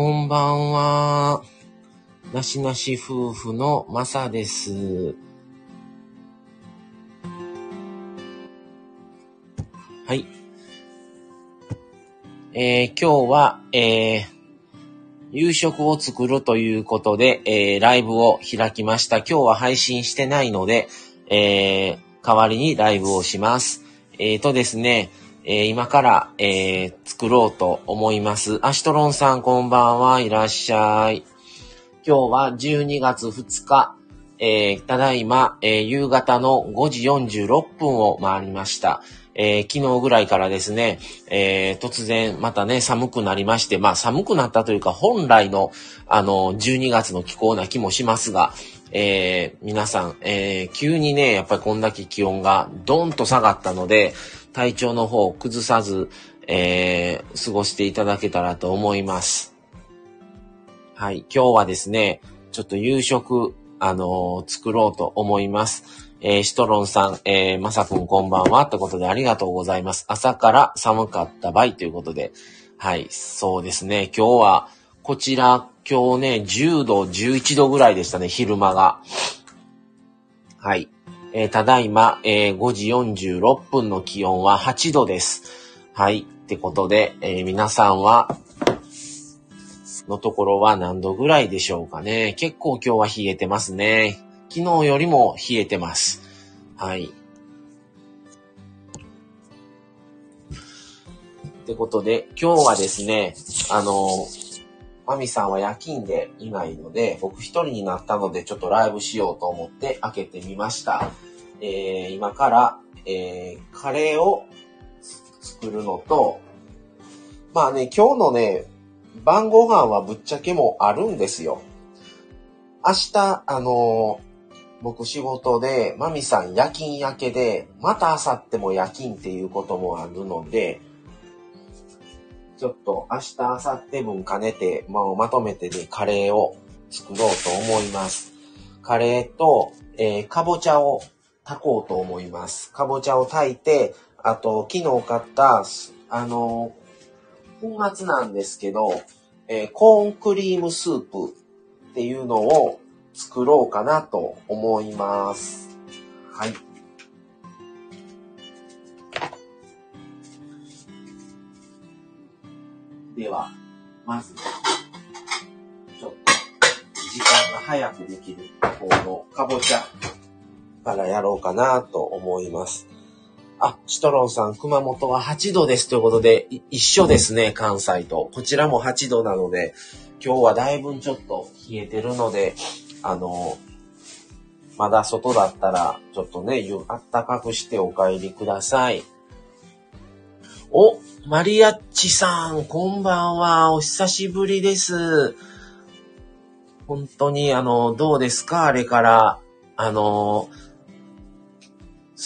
こんばんは。なしなし夫婦のまさです。はい。えー今日は、えー夕食を作るということで、えーライブを開きました。今日は配信してないので、えー代わりにライブをします。えーとですね、えー今から、えー作ろうと思います。アシトロンさんこんばんはいらっしゃい。今日は12月2日、えーただいま、え夕方の5時46分を回りました。え昨日ぐらいからですね、え突然またね、寒くなりまして、まあ寒くなったというか、本来の、あの、12月の気候な気もしますが、え皆さん、え急にね、やっぱりこんだけ気温がドンと下がったので、体調の方を崩さず、えー過ごしていただけたらと思います。はい、今日はですね、ちょっと夕食、あのー作ろうと思います。えーシトロンさん、えーまさくんこんばんはってことでありがとうございます。朝から寒かった場合ということで、はい、そうですね、今日は、こちら、今日ね、10度、11度ぐらいでしたね、昼間が。はい。えーただいま、えー5時46分の気温は8度です。はい。ってことで、えー皆さんは、のところは何度ぐらいでしょうかね。結構今日は冷えてますね。昨日よりも冷えてます。はい。ってことで、今日はですね、あの、マミさんは夜勤でいないので、僕一人になったので、ちょっとライブしようと思って開けてみました。えー、今から、えー、カレーを作るのと、まあね、今日のね、晩ご飯はぶっちゃけもあるんですよ。明日、あのー僕仕事で、マミさん夜勤明けで、また明後日も夜勤っていうこともあるので、ちょっと明日、明後日分兼ねて、まあ、まとめてね、カレーを作ろうと思います。カレーと、えーかぼちゃを炊こうと思います。かぼちゃを炊いて、あと、昨日買った、あのー粉末なんですけど、えーコーンクリームスープっていうのを作ろうかなと思います。はい。では、まず、ちょっと、時間が早くできる方のかぼちゃからやろうかなと思います。あ、シトロンさん、熊本は8度ですということで、一緒ですね、関西と。こちらも8度なので、今日はだいぶちょっと冷えてるので、あの、まだ外だったら、ちょっとね、あったかくしてお帰りください。お、マリアッチさん、こんばんは。お久しぶりです。本当に、あの、どうですか？あれから、あの、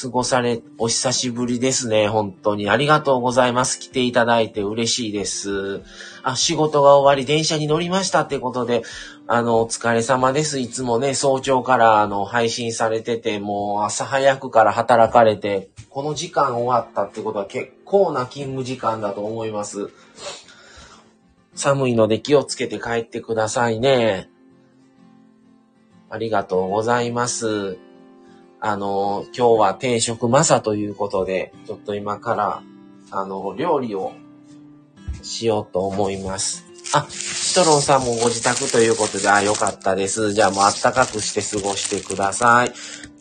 過ごされ、お久しぶりですね。本当に。ありがとうございます。来ていただいて嬉しいです。あ、仕事が終わり、電車に乗りましたってことで、あの、お疲れ様です。いつもね、早朝から、あの、配信されてて、もう朝早くから働かれて、この時間終わったってことは結構な勤務時間だと思います。寒いので気をつけて帰ってくださいね。ありがとうございます。あの、今日は定食マサということで、ちょっと今から、あの、料理をしようと思います。あ、シトロンさんもご自宅ということで、あ、よかったです。じゃあもうあったかくして過ごしてください。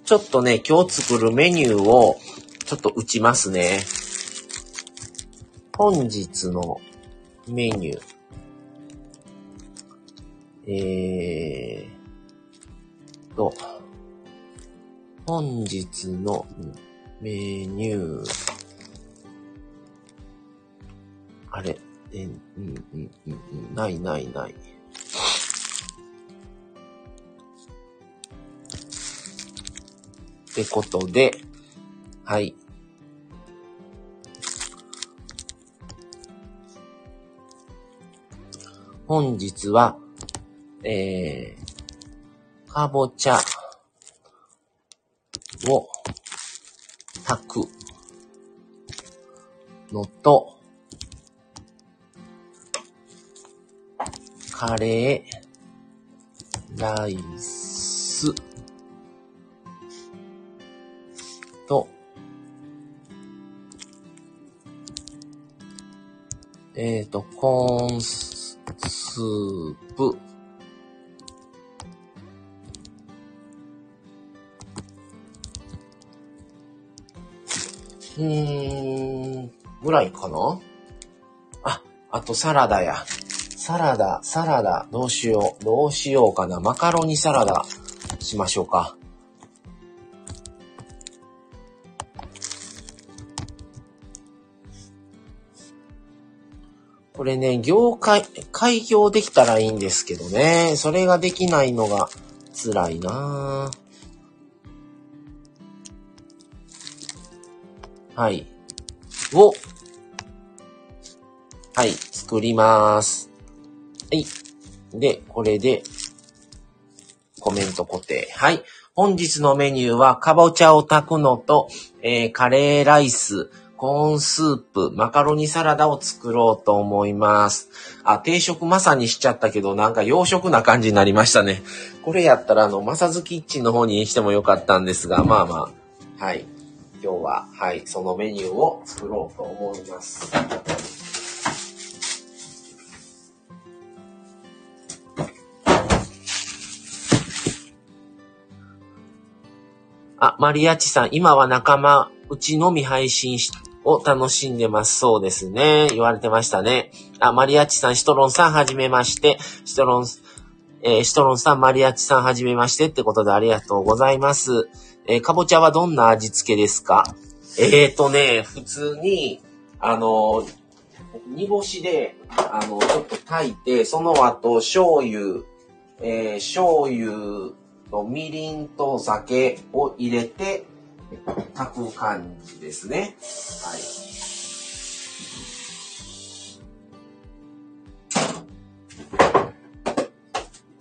ちょっとね、今日作るメニューを、ちょっと打ちますね。本日のメニュー。えーと、本日のメニュー。あれ、え、うん、うん、うん、ないないない。ってことで、はい。本日は、えー、かぼちゃを炊くのと、カレー、ライス、と、えっ、ー、と、コーンススープ、うーん、ぐらいかな？あ、あとサラダや。サラダ、サラダ、どうしよう、どうしようかな。マカロニサラダしましょうか。これね、業界、開業できたらいいんですけどね。それができないのが辛いなはい。を、はい、作ります。はい。で、これで、コメント固定。はい。本日のメニューは、かぼちゃを炊くのと、えー、カレーライス、コーンスープ、マカロニサラダを作ろうと思います。あ、定食まさにしちゃったけど、なんか洋食な感じになりましたね。これやったら、あの、マサズキッチンの方にしてもよかったんですが、まあまあ、はい。今日は、はい、そのメニューを作ろうと思います。あ、マリアチさん、今は仲間、うちのみ配信しを楽しんでます。そうですね。言われてましたね。あ、マリアッチさん、シトロンさん、はじめまして。シトロン、えー、シトロンさん、マリアッチさん、はじめましてってことでありがとうございます。えー、かぼちゃはどんな味付けですか？えーとね、普通に、あの、煮干しで、あの、ちょっと炊いて、その後、醤油、えー、醤油とみりんと酒を入れて、炊く感じですね。はい。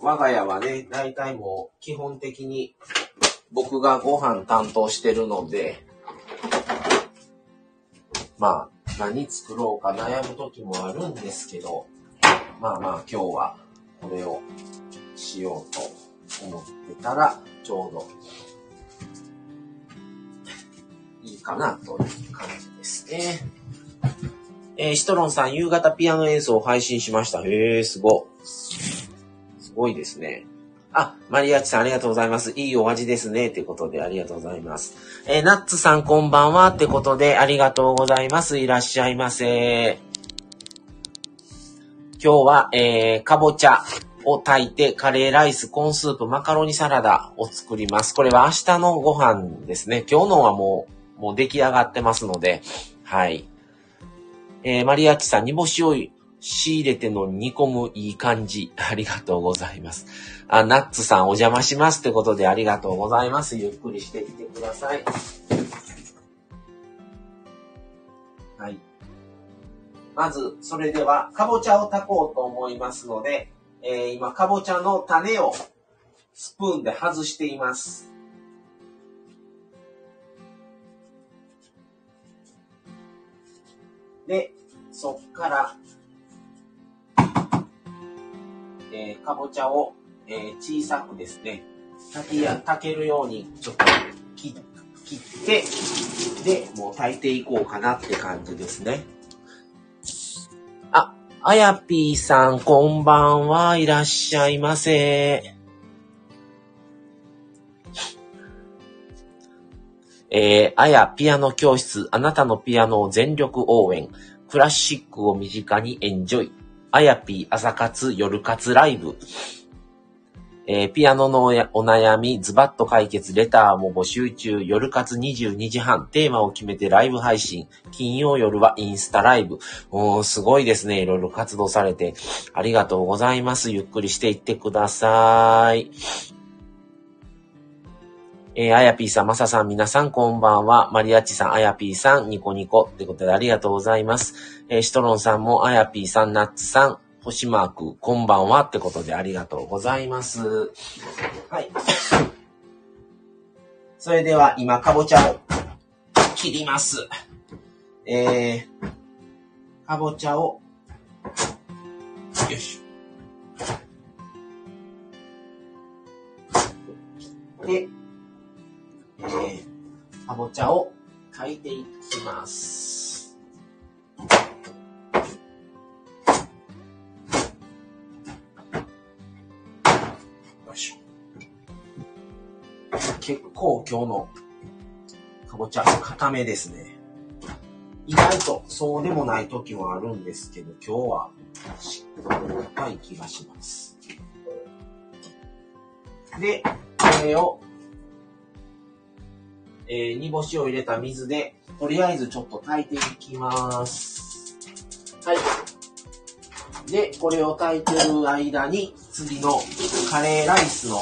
我が家はね、大体もう基本的に僕がご飯担当してるので、まあ、何作ろうか悩む時もあるんですけど、まあまあ今日はこれをしようと思ってたら、ちょうどいいかなという感じですね。えー、シトロンさん、夕方ピアノ演奏を配信しました。へえ、すご。すごいですね。あ、マリアッチさんありがとうございます。いいお味ですね。ってことでありがとうございます。えー、ナッツさんこんばんは。ってことでありがとうございます。いらっしゃいませ。今日は、えー、かぼちゃを炊いて、カレーライス、コーンスープ、マカロニサラダを作ります。これは明日のご飯ですね。今日のはもう、もう出来上がってますので、はい。えー、マリアッチさん、煮干しを仕入れての煮込むいい感じ。ありがとうございます。あ、ナッツさんお邪魔しますってことでありがとうございます。ゆっくりしてきてください。はい。まず、それでは、かぼちゃを炊こうと思いますので、えー、今、かぼちゃの種をスプーンで外しています。で、そっから、えー、かぼちゃを、えー、小さくですね、炊きや、炊けるようにちょっと切切って、で、もう炊いていこうかなって感じですね。あ、あやぴーさん、こんばんは、いらっしゃいませ。えー、あやピアノ教室、あなたのピアノを全力応援、クラシックを身近にエンジョイ、あやぴー朝活夜活ライブ、えー、ピアノのお悩み、ズバッと解決、レターも募集中、夜活22時半、テーマを決めてライブ配信、金曜夜はインスタライブ。おー、すごいですね。いろいろ活動されて、ありがとうございます。ゆっくりしていってください。えー、あやぴーさん、まささん、皆さん、こんばんは。マリアッチさん、あやぴーさん、ニコニコ。ってことで、ありがとうございます。えー、シトロンさんも、あやぴーさん、ナッツさん、星マーク、こんばんは。ってことで、ありがとうございます。はい。それでは、今、かぼちゃを切ります。えー、かぼちゃを、よし。で、えー、かぼちゃを炊いていきます。よいしょ。結構今日のかぼちゃ固めですね。意外とそうでもない時もあるんですけど、今日はしっかりい気がします。で、これを、えー、煮干しを入れた水で、とりあえずちょっと炊いていきます。はい。で、これを炊いてる間に、次のカレーライスの、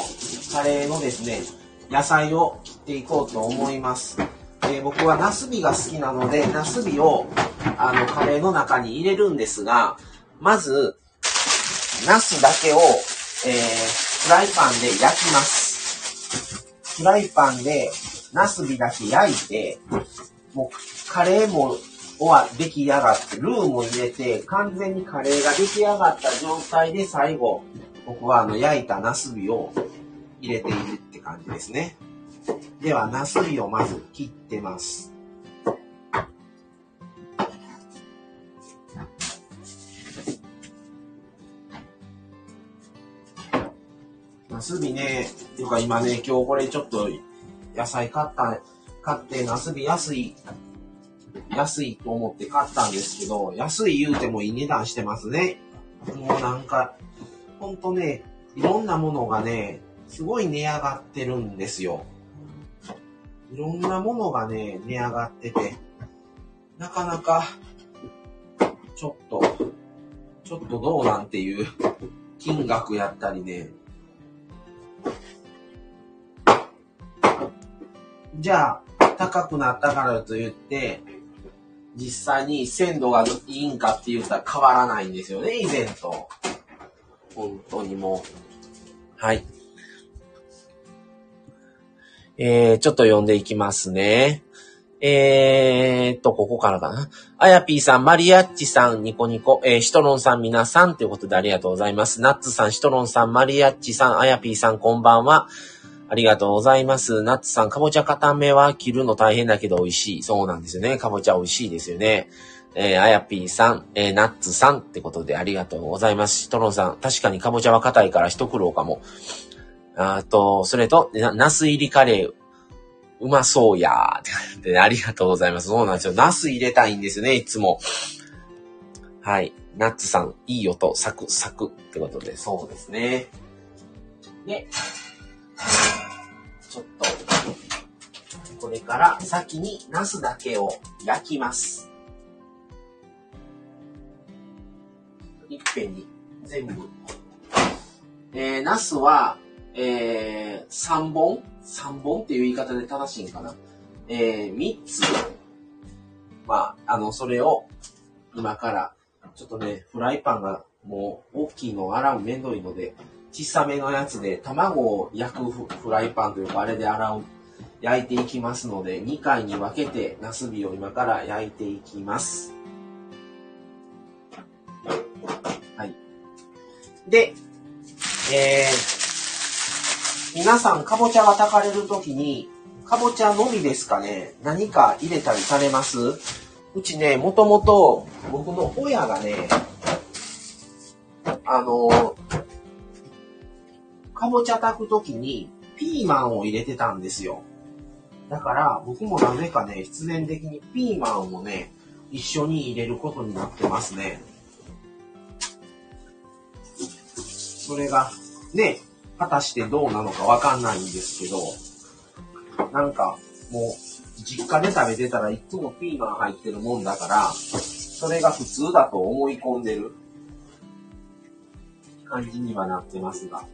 カレーのですね、野菜を切っていこうと思います。えー、僕はナスビが好きなので、ナスビをあのカレーの中に入れるんですが、まず、ナスだけを、えー、フライパンで焼きます。フライパンでナスビだけ焼いて、もうカレーもは出来上がって、ルーも入れて、完全にカレーが出来上がった状態で最後、僕はあの焼いたナスビを入れているって感じですね。では、ナスビをまず切ってます。ナスビね、っていうか今ね、今日これちょっと野菜買った、買ってナスビ安い、安いと思って買ったんですけど、安い言うてもいい値段してますね。もうなんか、ほんとね、いろんなものがね、すごい値上がってるんですよ。いろんなものがね、値上がってて、なかなか、ちょっと、ちょっとどうなんていう金額やったりね。じゃあ、高くなったからといって、実際に鮮度がいいんかって言ったら変わらないんですよね、以前と。本当にもう。はい。えー、ちょっと読んでいきますね。えーと、ここからかな。あやぴーさん、マリアッチさん、ニコニコ、えー、シトロンさん、皆さん、ということでありがとうございます。ナッツさん、シトロンさん、マリアッチさん、あやぴーさん、こんばんは。ありがとうございます。ナッツさん、かぼちゃ固めは切るの大変だけど美味しい。そうなんですよね。かぼちゃ美味しいですよね。えー、あやぴーさん、えー、ナッツさんってことでありがとうございます。トロンさん、確かにかぼちゃは硬いから一苦労かも。あと、それと、ナス入りカレー、うまそうやーって、ありがとうございます。そうなんですよ。ナス入れたいんですよね、いつも。はい。ナッツさん、いい音、サクサクってことで、そうですね。で、ちょっと、これから先にナスだけを焼きます。いっぺんに全部。えー、ナスは、えー、3本 ?3 本っていう言い方で正しいんかな？えー、3つ。まあ、あの、それを、今から、ちょっとね、フライパンがもう大きいの洗うめんどいので、小さめのやつで卵を焼くフライパンというか、あれで洗う、焼いていきますので、2回に分けて、ナスビを今から焼いていきます。はい。で、えー、皆さん、かぼちゃが炊かれるときに、かぼちゃのみですかね、何か入れたりされます？うちね、もともと僕の親がね、あの、かぼちゃ炊くときにピーマンを入れてたんですよ。だから僕もなぜかね、必然的にピーマンをね、一緒に入れることになってますね。それが、ね、果たしてどうなのかわかんないんですけど、なんか、もう、実家で食べてたらいつもピーマン入ってるもんだから、それが普通だと思い込んでる感じにはなってますが。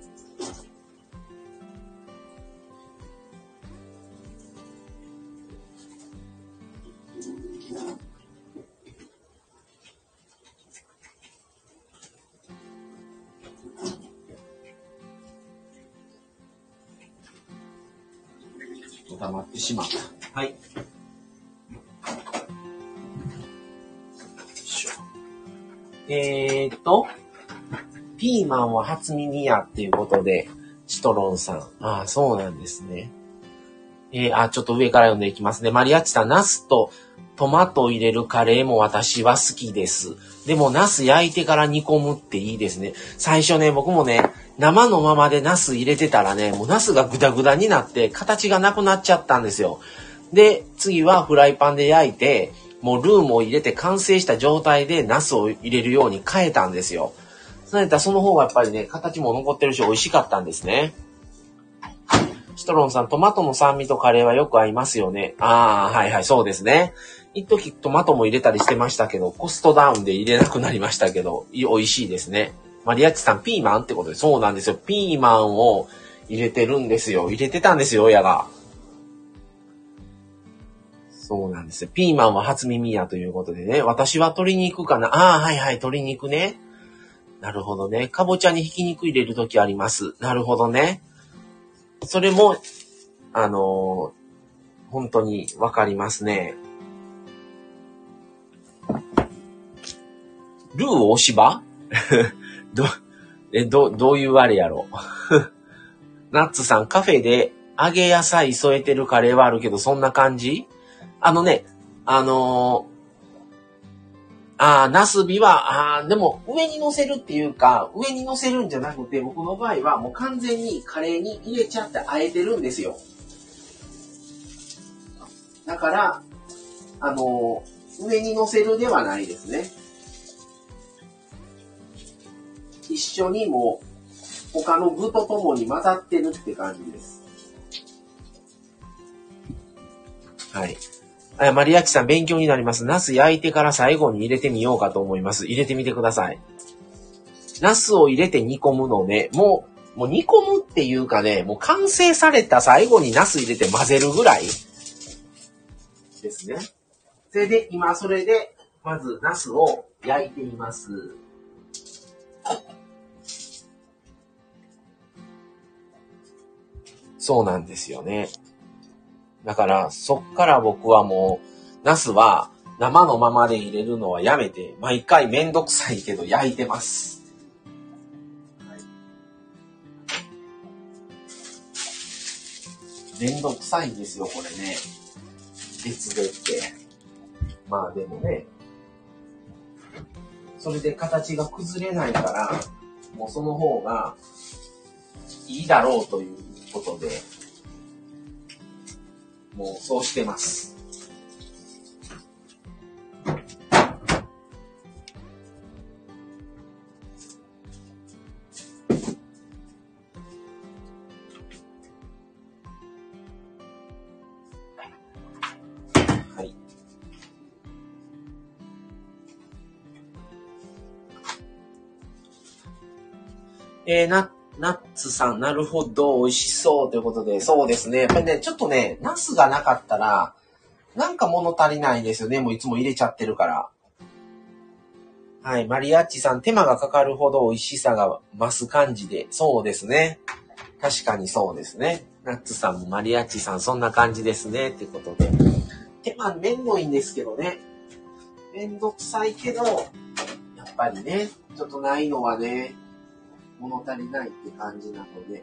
しまった。はい。えー、っと、ピーマンは初耳やっていうことで、シトロンさん。ああ、そうなんですね。えー、あ、ちょっと上から読んでいきますね。マリアッチさん、ナスとトマトを入れるカレーも私は好きです。でも、ナス焼いてから煮込むっていいですね。最初ね、僕もね、生のままでナス入れてたらね、もうナスがグダグダになって形がなくなっちゃったんですよ。で、次はフライパンで焼いて、もうルームを入れて完成した状態でナスを入れるように変えたんですよ。そうやったらその方がやっぱりね、形も残ってるし美味しかったんですね。シトロンさん、トマトの酸味とカレーはよく合いますよね。ああ、はいはい、そうですね。一時トマトも入れたりしてましたけど、コストダウンで入れなくなりましたけど、美味しいですね。マリアッチさん、ピーマンってことで、そうなんですよ。ピーマンを入れてるんですよ。入れてたんですよ、親が。そうなんですよ。ピーマンは初耳やということでね。私は鶏肉かな。ああ、はいはい、鶏肉ね。なるほどね。かぼちゃにひき肉入れるときあります。なるほどね。それも、あのー、本当にわかりますね。ルー大芝 ど、え、ど、どういうあれやろ？う ナッツさん、カフェで揚げ野菜添えてるカレーはあるけど、そんな感じ？あのね、あのー、ああ、ナスビは、ああ、でも上に乗せるっていうか、上に乗せるんじゃなくて、僕の場合はもう完全にカレーに入れちゃってあえてるんですよ。だから、あのー、上に乗せるではないですね。一緒にもう他の具と共に混ざってるって感じです。はい。あ、マリアチさん勉強になります。ナス焼いてから最後に入れてみようかと思います。入れてみてください。ナスを入れて煮込むのね、もう、もう煮込むっていうかね、もう完成された最後にナス入れて混ぜるぐらいですね。それで、今それで、まずナスを焼いてみます。そうなんですよね。だから、そっから僕はもう、ナスは生のままで入れるのはやめて、毎回めんどくさいけど焼いてます。めんどくさいんですよ、これね。別でって。まあでもね、それで形が崩れないから、もうその方がいいだろうということで、もうそうしてます。えー、な、ナッツさん、なるほど、美味しそうということで、そうですね。やっぱりね、ちょっとね、ナスがなかったら、なんか物足りないですよね。もういつも入れちゃってるから。はい。マリアッチさん、手間がかかるほど美味しさが増す感じで。そうですね。確かにそうですね。ナッツさんもマリアッチさん、そんな感じですね。ってことで。手間めんどいんですけどね。めんどくさいけど、やっぱりね、ちょっとないのはね、物足りないって感じなので、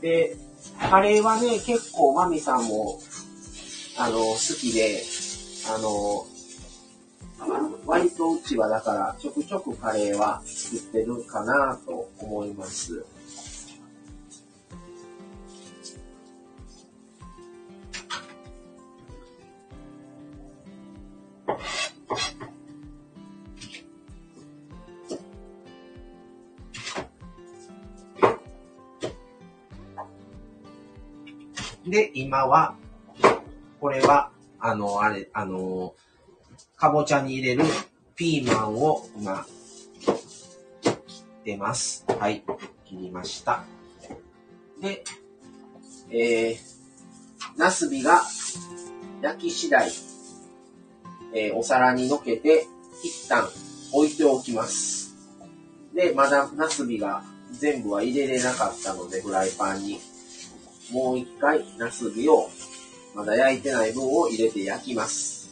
で、カレーはね、結構マミさんも、あの、好きで、あの、割とうちはだからちょくちょくカレーは作ってるかなと思います。で、今は、これは、あの、あれ、あの、かぼちゃに入れるピーマンを今、切ってます。はい、切りました。で、えー、ナスビが焼き次第、えー、お皿にのけて、一旦置いておきます。で、まだナスビが全部は入れれなかったので、フライパンに。もう一回、ナスビを、まだ焼いてない分を入れて焼きます。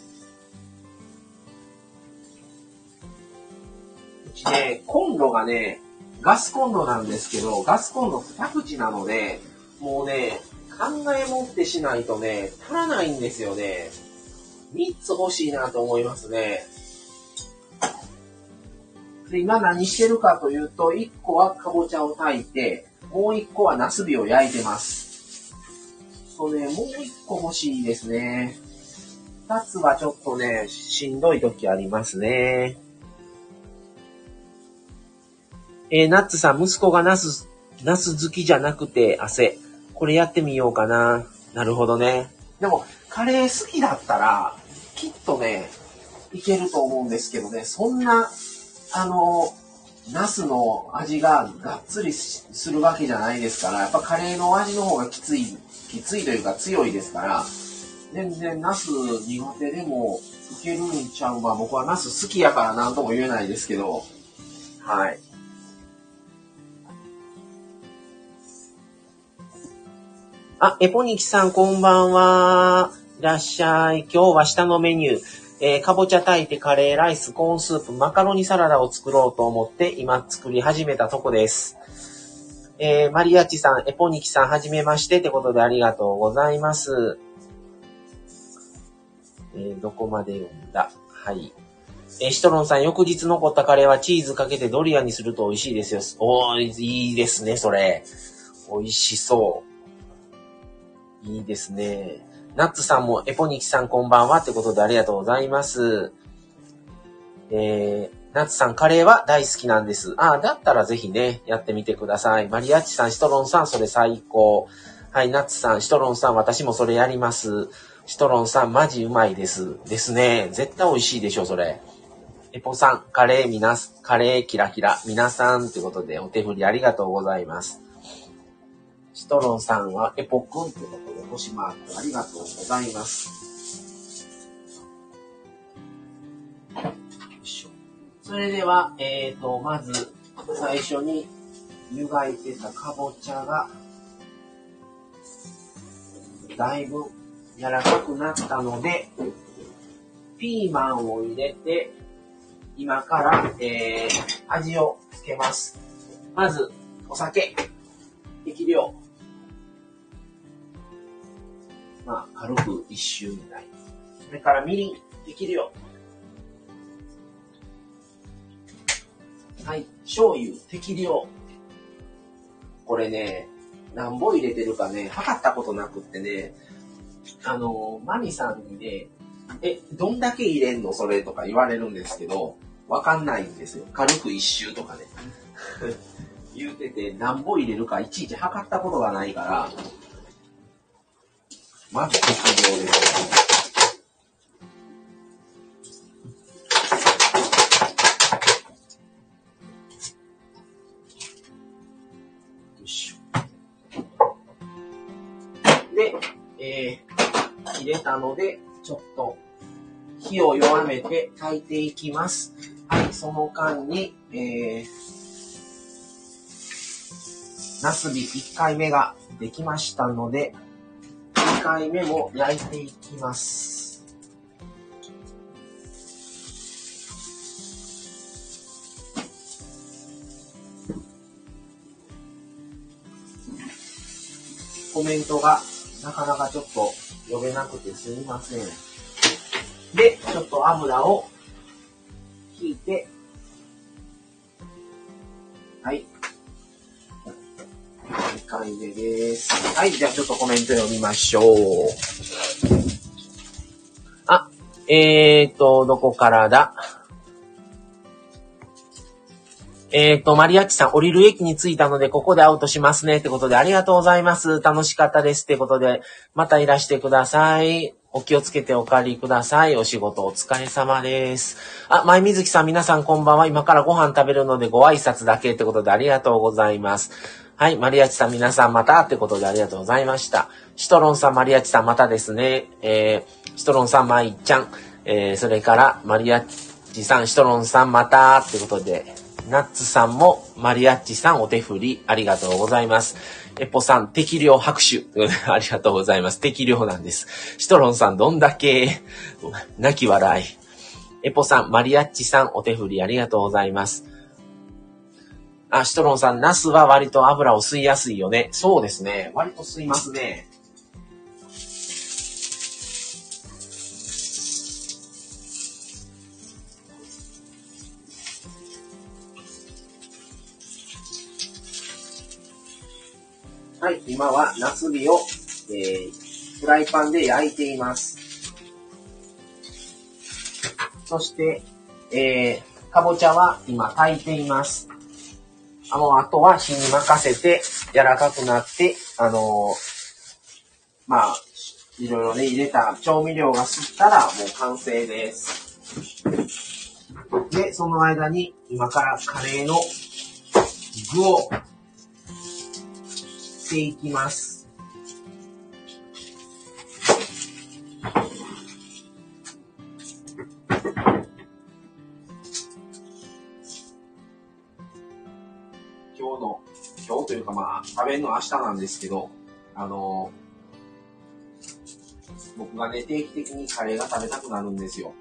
うちね、コンロがね、ガスコンロなんですけど、ガスコンロ二口なので、もうね、考えもってしないとね、足らないんですよね。3つ欲しいなと思いますね。で、今何してるかというと、1個はかぼちゃを炊いて、もう1個はナスビを焼いてます。そうね、もう1個欲しいですね。2つはちょっとね、しんどい時ありますね。えー、ナッツさん、息子がナス、ナス好きじゃなくて汗。これやってみようかな。なるほどね。でも、カレー好きだったら、きっとね、いけると思うんですけどね、そんな、あの、ナスの味ががっつりするわけじゃないですから、やっぱカレーの味の方がきつい、きついというか強いですから、全然ナス苦手でもいけるんちゃうまあ僕はナス好きやから何とも言えないですけど、はい。あ、エポニキさんこんばんは。いらっしゃい。今日は下のメニュー。えー、かぼちゃ炊いてカレーライス、コーンスープ、マカロニサラダを作ろうと思って今作り始めたとこです。えー、マリアチさん、エポニキさん、はじめましてってことでありがとうございます。えー、どこまで読んだ？はい。えー、シトロンさん、翌日残ったカレーはチーズかけてドリアにすると美味しいですよ。おー、いいですね、それ。美味しそう。いいですね。ナッツさんもエポニキさんこんばんはってことでありがとうございます。えー、ナッツさんカレーは大好きなんです。ああ、だったらぜひね、やってみてください。マリアッチさん、シトロンさん、それ最高。はい、ナッツさん、シトロンさん、私もそれやります。シトロンさん、マジうまいです。ですね。絶対美味しいでしょ、それ。エポさん、カレーみなす、カレーキラキラ、皆さんということでお手振りありがとうございます。シトロンさんはエポくんということで星マークありがとうございます。それでは、えーと、まず最初に湯がいてたかぼちゃがだいぶ柔らかくなったので、ピーマンを入れて、今から、えー、味をつけます。まず、お酒、適量。まあ、軽く一周みたい。それからみりん、できはい、醤油、適量。これね、何本入れてるかね、測ったことなくってね、あの、マミさんにね、え、どんだけ入れんの？それとか言われるんですけど、わかんないんですよ。軽く一周とかね。言うてて、何本入れるかいちいち測ったことがないから、まず適量です。ー、入れたので、ちょっと火を弱めて炊いていきます。はい、その間に、えー、ナスビ1回目ができましたので、2回目も焼いていきます。コメントがなかなかちょっと読めなくてすみません。で、ちょっと油を引いて、はい。2回目です。はい、じゃあちょっとコメント読みましょう。あ、えーと、どこからだ？えっ、ー、と、マリアッチさん、降りる駅に着いたので、ここでアウトしますね。ってことで、ありがとうございます。楽しかったです。ってことで、またいらしてください。お気をつけてお帰りください。お仕事お疲れ様です。あ、前水木さん、皆さんこんばんは。今からご飯食べるのでご挨拶だけってことでありがとうございます。はい、マリアッチさん皆さんまたってことでありがとうございました。シトロンさん、マリアッチさんまたですね。えー、シトロンさん、マイちゃん。えー、それから、マリアチさん、シトロンさんまたってことで、ナッツさんも、マリアッチさんお手振り、ありがとうございます。エポさん、適量拍手。ありがとうございます。適量なんです。シトロンさん、どんだけ、泣き笑い。エポさん、マリアッチさん、お手振りありがとうございます。あ、シトロンさん、ナスは割と油を吸いやすいよね。そうですね。割と吸いますね。はい、今は夏日を、えー、フライパンで焼いています。そして、えー、かぼちゃは今炊いています。あの、あとは火に任せて柔らかくなって、あのー、まあ、いろいろね、入れた調味料が吸ったらもう完成です。で、その間に今からカレーの具をしていきます。今日の、今日というかまあ、食べるの明日なんですけど、あの僕がね、定期的にカレーが食べたくなるんですよ。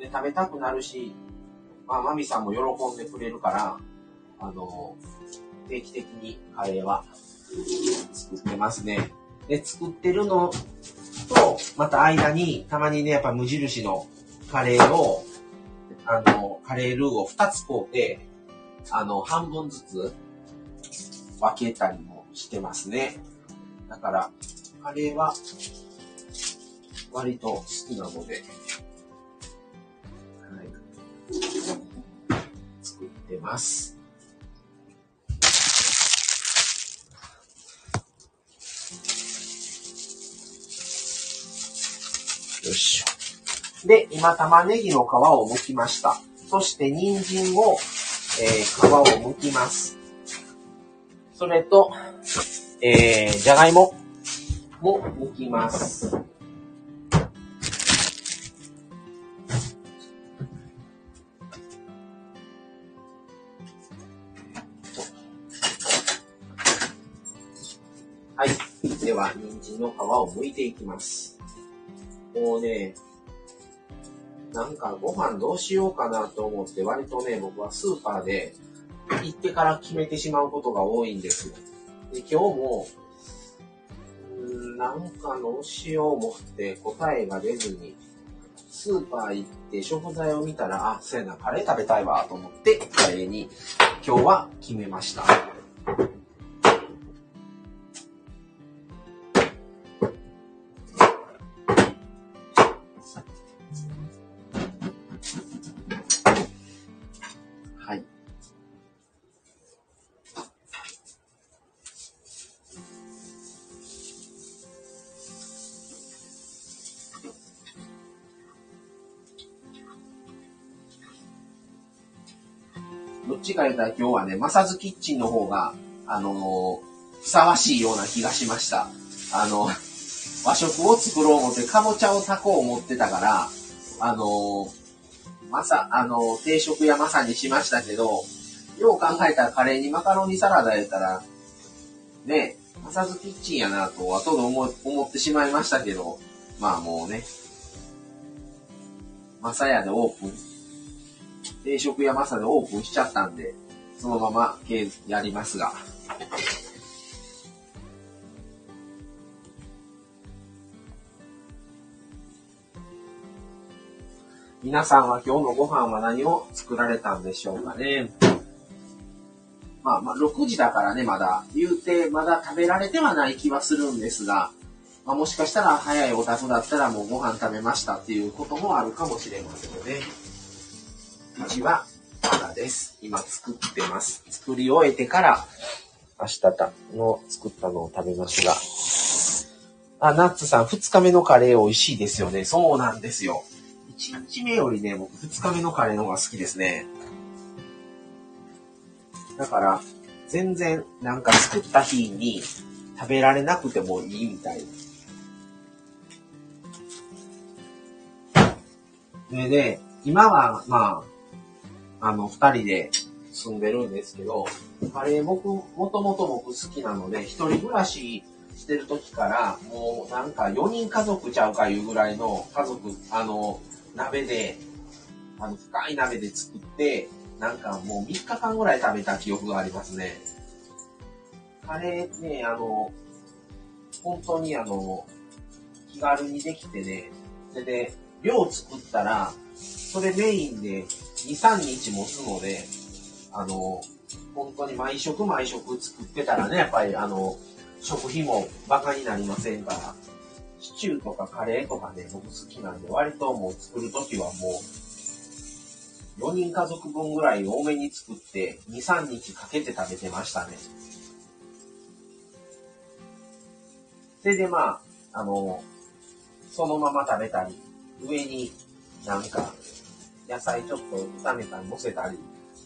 で、食べたくなるし、まあ、マミさんも喜んでくれるから、あの定期的にカレーは作ってますね。で、作ってるのと、また間に、たまにね、やっぱ無印のカレーを、あの、カレールーを2つ買うて、あの、半分ずつ分けたりもしてますね。だから、カレーは割と好きなので、はい、作ってます。よしで、今玉ねぎの皮を剥きました。そして人参を、えー、皮を剥きます。それと、えー、じゃがいもも剥きます。はい。では、人参の皮を剥いていきます。もうね、なんかご飯どうしようかなと思って割とね、僕はスーパーで行ってから決めてしまうことが多いんですよ。で、今日も、んなんかどうしよう思って答えが出ずに、スーパー行って食材を見たら、あ、そうやな、カレー食べたいわと思ってカレーに今日は決めました。ちか言った今日はね、マサズキッチンの方が、あのー、ふさわしいような気がしました。あの、和食を作ろう思って、かぼちゃを炊こう思ってたから、あのー、まさ、あのー、定食やまさにしましたけど、よう考えたらカレーにマカロニサラダやったら、ね、マサズキッチンやなと、後で思思ってしまいましたけど、まあもうね、マサヤでオープン定食屋マサでオープンしちゃったんで、そのままやりますが。皆さんは今日のご飯は何を作られたんでしょうかね。まあまあ、6時だからね、まだ。言うて、まだ食べられてはない気はするんですが、まあ、もしかしたら早いお宅だったらもうご飯食べましたっていうこともあるかもしれませんね。うちはまだです。今作ってます。作り終えてから、明日たの作ったのを食べますが。あ、ナッツさん、二日目のカレー美味しいですよね。そうなんですよ。一日目よりね、僕二日目のカレーの方が好きですね。だから、全然なんか作った日に食べられなくてもいいみたいな。でね、今はまあ、あの、二人で住んでるんですけど、カレー僕、もともと僕好きなので、一人暮らししてる時から、もうなんか4人家族ちゃうかいうぐらいの家族、あの、鍋で、あの、深い鍋で作って、なんかもう3日間ぐらい食べた記憶がありますね。カレーね、あの、本当にあの、気軽にできてね、で、で、量作ったら、それメインで2、3日持つので、あの、本当に毎食毎食作ってたらね、やっぱりあの、食費もバカになりませんから、シチューとかカレーとかね、僕好きなんで、割ともう作るときはもう、4人家族分ぐらい多めに作って、2、3日かけて食べてましたね。それでまあ、あの、そのまま食べたり、上になんか、野菜ちょっと炒めたり乗せたり、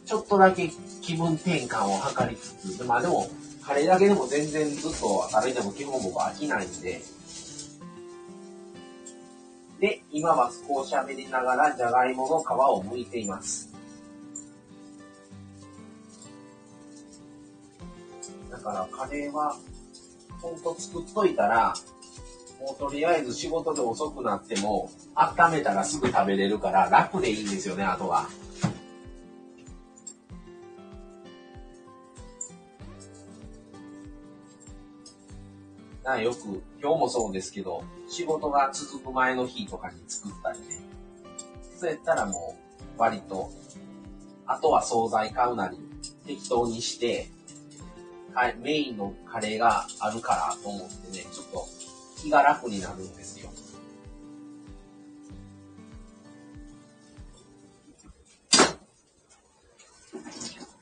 ちょっとだけ気分転換を図りつつ、まあでも、カレーだけでも全然ずっと食べても基本僕飽きないんで、で、今は少し喋りながらじゃがいもの皮を剥いています。だからカレーは、ほんと作っといたら、もうとりあえず仕事で遅くなっても、温めたらすぐ食べれるから楽でいいんですよね、あとは。なよく、今日もそうですけど、仕事が続く前の日とかに作ったりね。そうやったらもう、割と、あとは惣菜買うなり、適当にして、はい、メインのカレーがあるからと思ってね、ちょっと気が楽になるんですよ。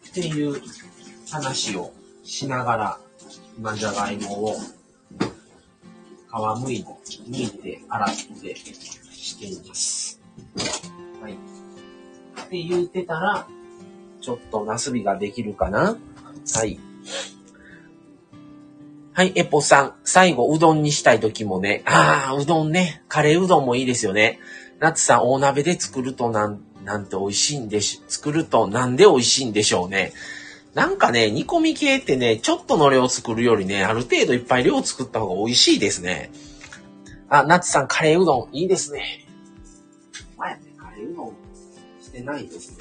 っていう話をしながら、今じゃがいもを皮むい剥いて、洗ってしています。はい。って言うてたら、ちょっとナスビができるかな？はい。はい、エポさん。最後、うどんにしたい時もね。ああ、うどんね。カレーうどんもいいですよね。ナツさん、大鍋で作るとなん、なんて美味しいんでし、作るとなんで美味しいんでしょうね。なんかね、煮込み系ってね、ちょっとの量作るよりね、ある程度いっぱい量作った方が美味しいですね。あ、ナッツさん、カレーうどん、いいですね。前ね、カレーうどんしてないですね。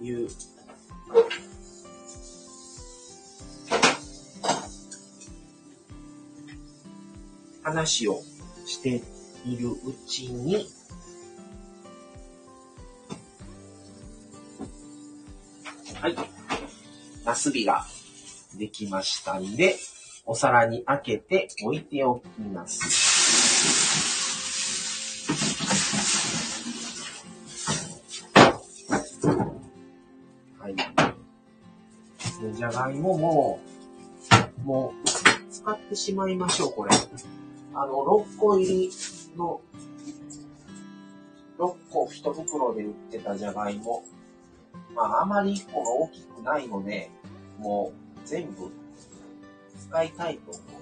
いう話をしているうちに、はい。ナスビができましたんで、お皿に開けて置いておきます。がいもも、もう、使ってしまいましょう、これ。あの、6個入りの、6個1袋で売ってたじゃがいも。まあ、あまり1個が大きくないので、もう全部使いたいと思い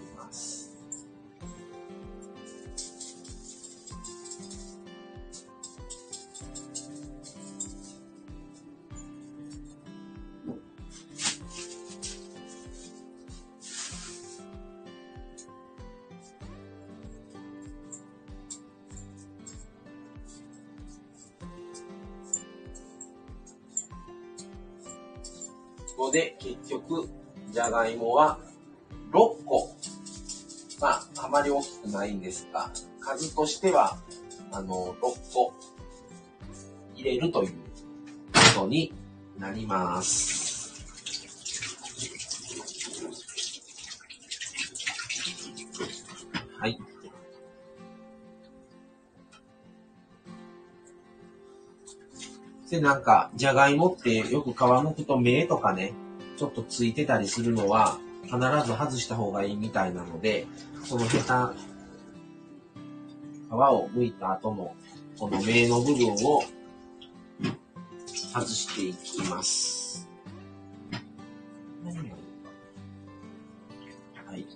ないんですが、数としては、あの、6個入れるということになります。はい。で、なんか、じゃがいもってよく皮むくと目とかね、ちょっとついてたりするのは、必ず外した方がいいみたいなので、このヘタ、皮を剥いた後の、この目の部分を外していきます。はい。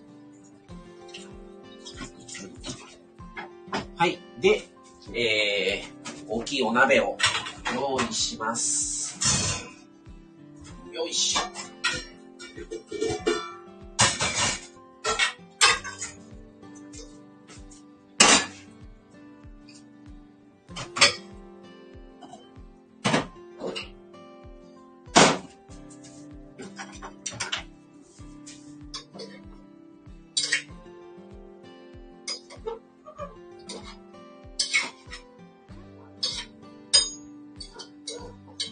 はい。で、えー、大きいお鍋を用意します。よいしょ。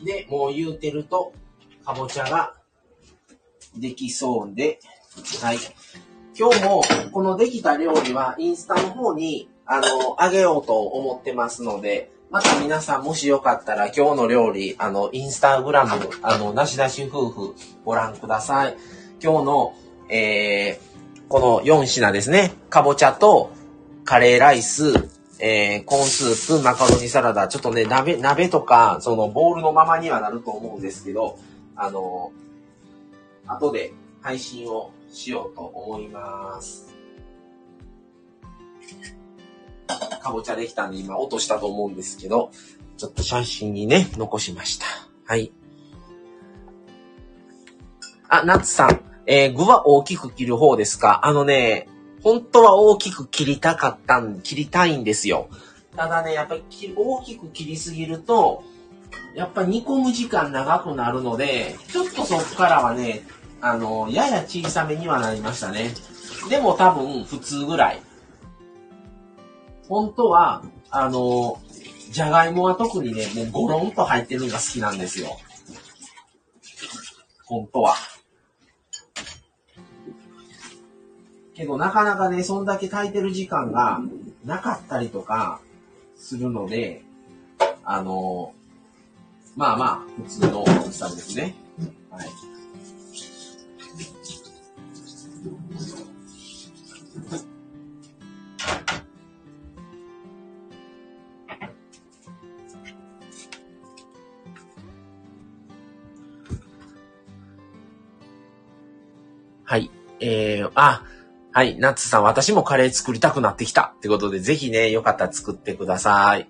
で、もう言うてると、かぼちゃができそうで、はい。今日もこのできた料理はインスタの方にあの、あげようと思ってますので、また皆さんもしよかったら今日の料理、あの、インスタグラム、あの、なしなし夫婦ご覧ください。今日の、えー、この4品ですね。かぼちゃとカレーライス、えー、コーンスープ、マカロニサラダ、ちょっとね、鍋、鍋とか、そのボールのままにはなると思うんですけど、あの、後で配信をしようと思います。かぼちゃできたんで今落としたと思うんですけど、ちょっと写真にね、残しました。はい。あ、ナッツさん、えー、具は大きく切る方ですか？あのね、本当は大きく切りたかったん、切りたいんですよ。ただね、やっぱり大きく切りすぎると、やっぱ煮込む時間長くなるので、ちょっとそっからはね、あの、やや小さめにはなりましたね。でも多分普通ぐらい。本当は、あの、じゃがいもは特にね、もうゴロンと入ってるのが好きなんですよ。本当は。けどなかなかね、そんだけ炊いてる時間がなかったりとかするので、あの、まあまあ、普通の大きさですね。はい。えー、あ、はい。ナッツさん、私もカレー作りたくなってきた。ってことで、ぜひね、よかったら作ってください。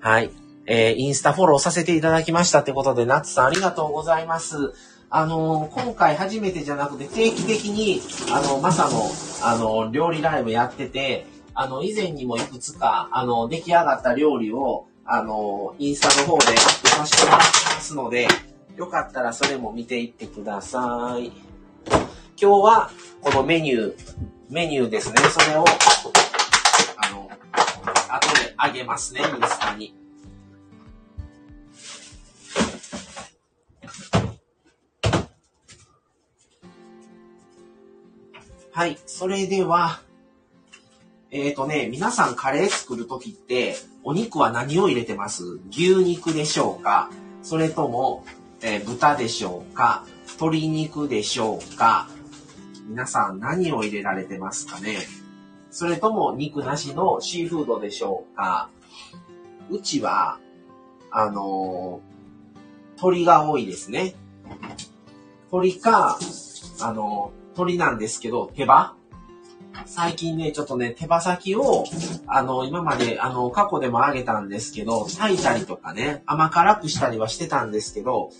はい。えー、インスタフォローさせていただきましたってことで、ナッツさんありがとうございます。あのー、今回初めてじゃなくて定期的に、あの、マサの、あの、料理ライブやってて、あの、以前にもいくつか、あの、出来上がった料理を、あの、インスタの方でアップさせてもらってますので、よかったらそれも見ていってください。今日は、このメニュー、メニューですね。それを、あの、後であげますね、インスタに。はい。それでは、えっ、ー、とね、皆さんカレー作るときって、お肉は何を入れてます？牛肉でしょうか？それとも、えー、豚でしょうか？鶏肉でしょうか？皆さん何を入れられてますかね？それとも肉なしのシーフードでしょうか？うちは、あのー、鳥が多いですね。鳥か、あのー、鳥なんですけど、手羽。最近ね、ちょっとね、手羽先を、あの、今まで、あの、過去でもあげたんですけど、炊いたりとかね、甘辛くしたりはしてたんですけど、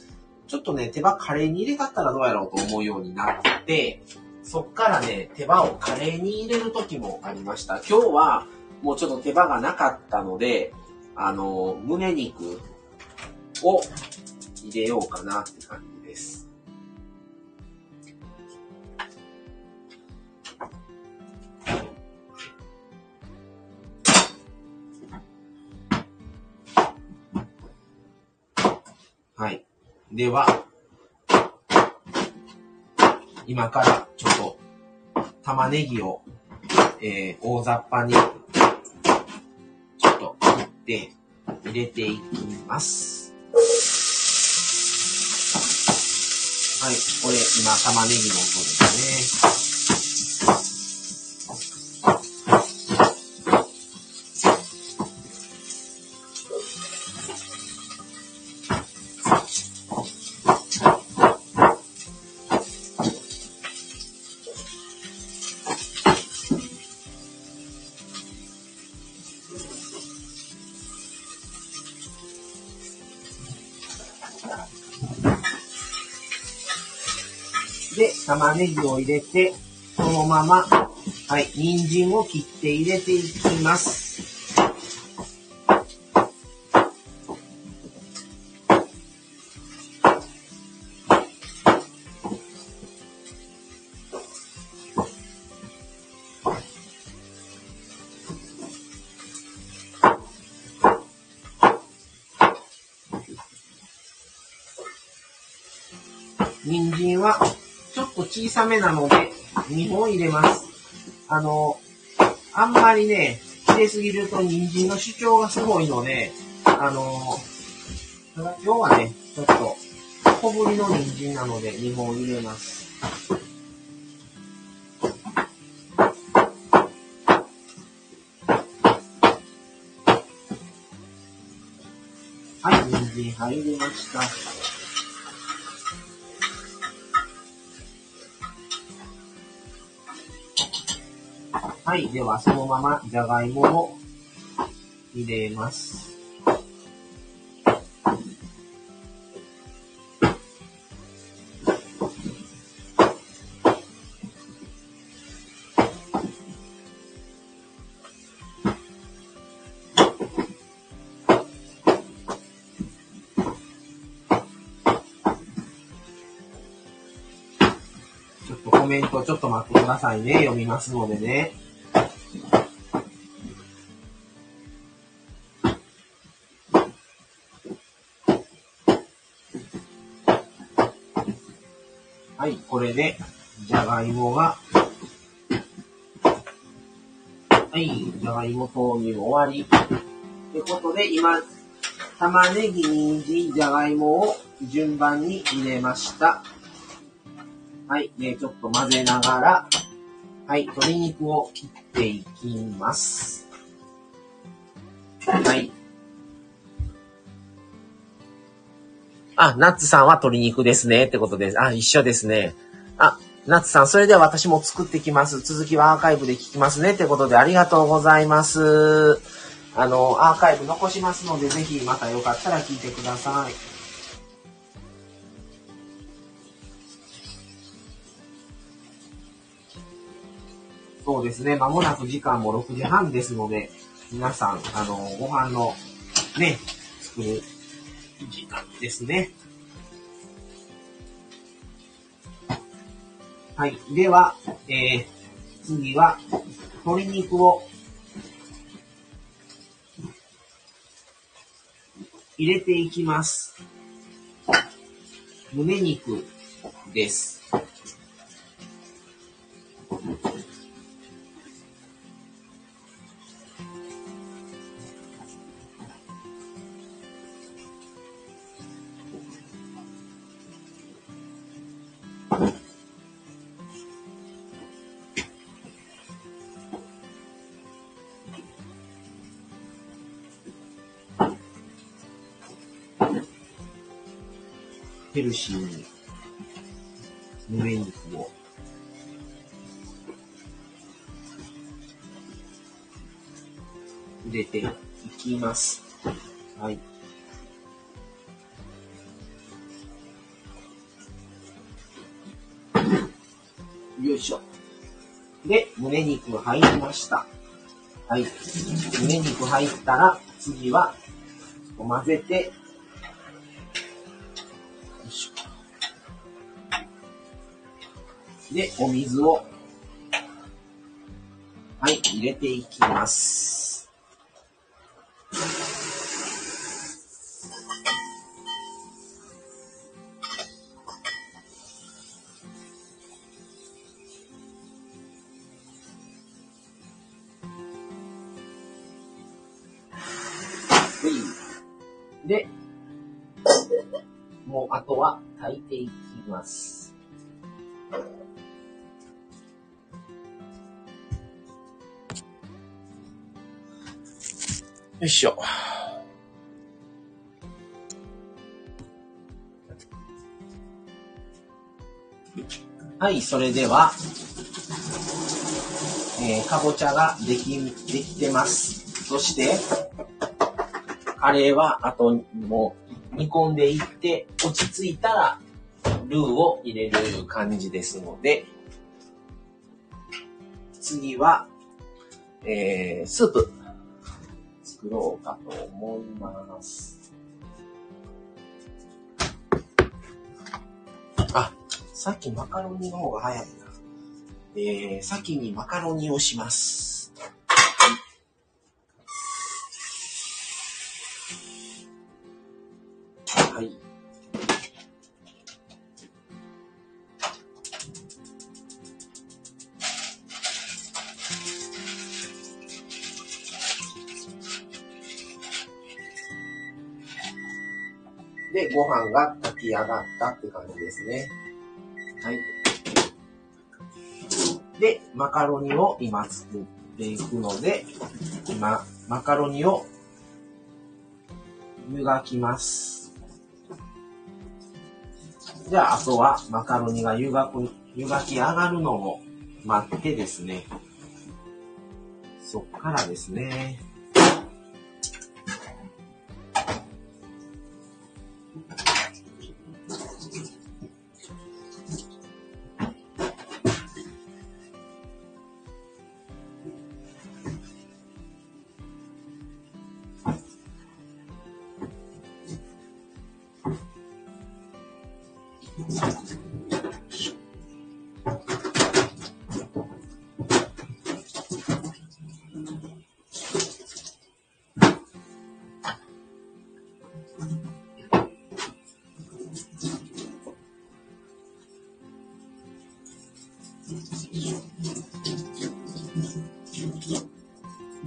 ちょっとね、手羽カレーに入れたったらどうやろうと思うようになって、そっからね、手羽をカレーに入れる時もありました。今日はもうちょっと手羽がなかったので、あの、胸肉を入れようかなって感じです。はい。では、今からちょっと玉ねぎを、えー、大雑把にちょっと切って入れていきます。はい、これ今玉ねぎの音ですね。で、玉ねぎを入れて、そのまま、はい、人参を切って入れていきます。小さめなので2本入れます。あの、あんまりね、入れすぎると人参の主張がすごいので、あの、今日はね、ちょっと小ぶりの人参なので2本入れます。はい、人参入りました。はい。では、そのままじゃがいもを入れます。ちょっとコメントちょっと待ってくださいね。読みますのでね。で、じゃがいもが、はい、じゃがいも投入終わり。ってことで、今、玉ねぎ、人参、じゃがいもを順番に入れました。はい、で、ちょっと混ぜながら、はい、鶏肉を切っていきます。はい。あ、ナッツさんは鶏肉ですね。ってことです。あ、一緒ですね。ナツさん、それでは私も作ってきます。続きはアーカイブで聞きますね。ってことでありがとうございます。あの、アーカイブ残しますので、ぜひまたよかったら聞いてください。そうですね。まもなく時間も6時半ですので、皆さん、あの、ご飯のね、作る時間ですね。はい。では、えー、次は、鶏肉を入れていきます。胸肉です。ヘルシーに胸肉を入れていきます。はい。よいしょ。で、胸肉入りました。はい。胸肉入ったら、次は、混ぜてで、お水を、はい、入れていきます。はい、それでは、えー、かぼちゃができ、できてます。そして、カレーは、あと、もう、煮込んでいって、落ち着いたら、ルーを入れる感じですので、次は、えー、スープ作ろうかと思います。さっきマカロニの方が早いな。えー、先にマカロニをします。はいで、ご飯が炊き上がったって感じですね。はい。で、マカロニを今作っていくので、今、マカロニを湯がきます。じゃあ、あとはマカロニが湯がく、湯がき上がるのを待ってですね。そっからですね。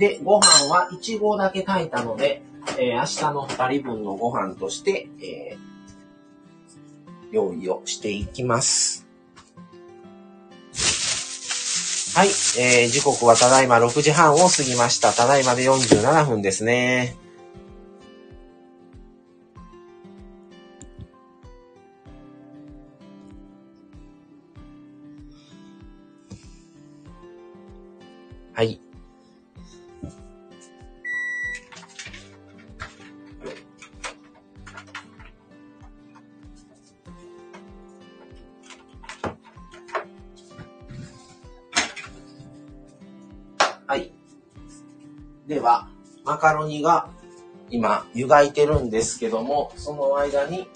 で、ご飯は1合だけ炊いたので、えー、明日の2人分のご飯として、えー、用意をしていきます。はい、えー、時刻はただいま6時半を過ぎました。ただいまで47分ですね。カロニが今湯がいてるんですけども、その間に、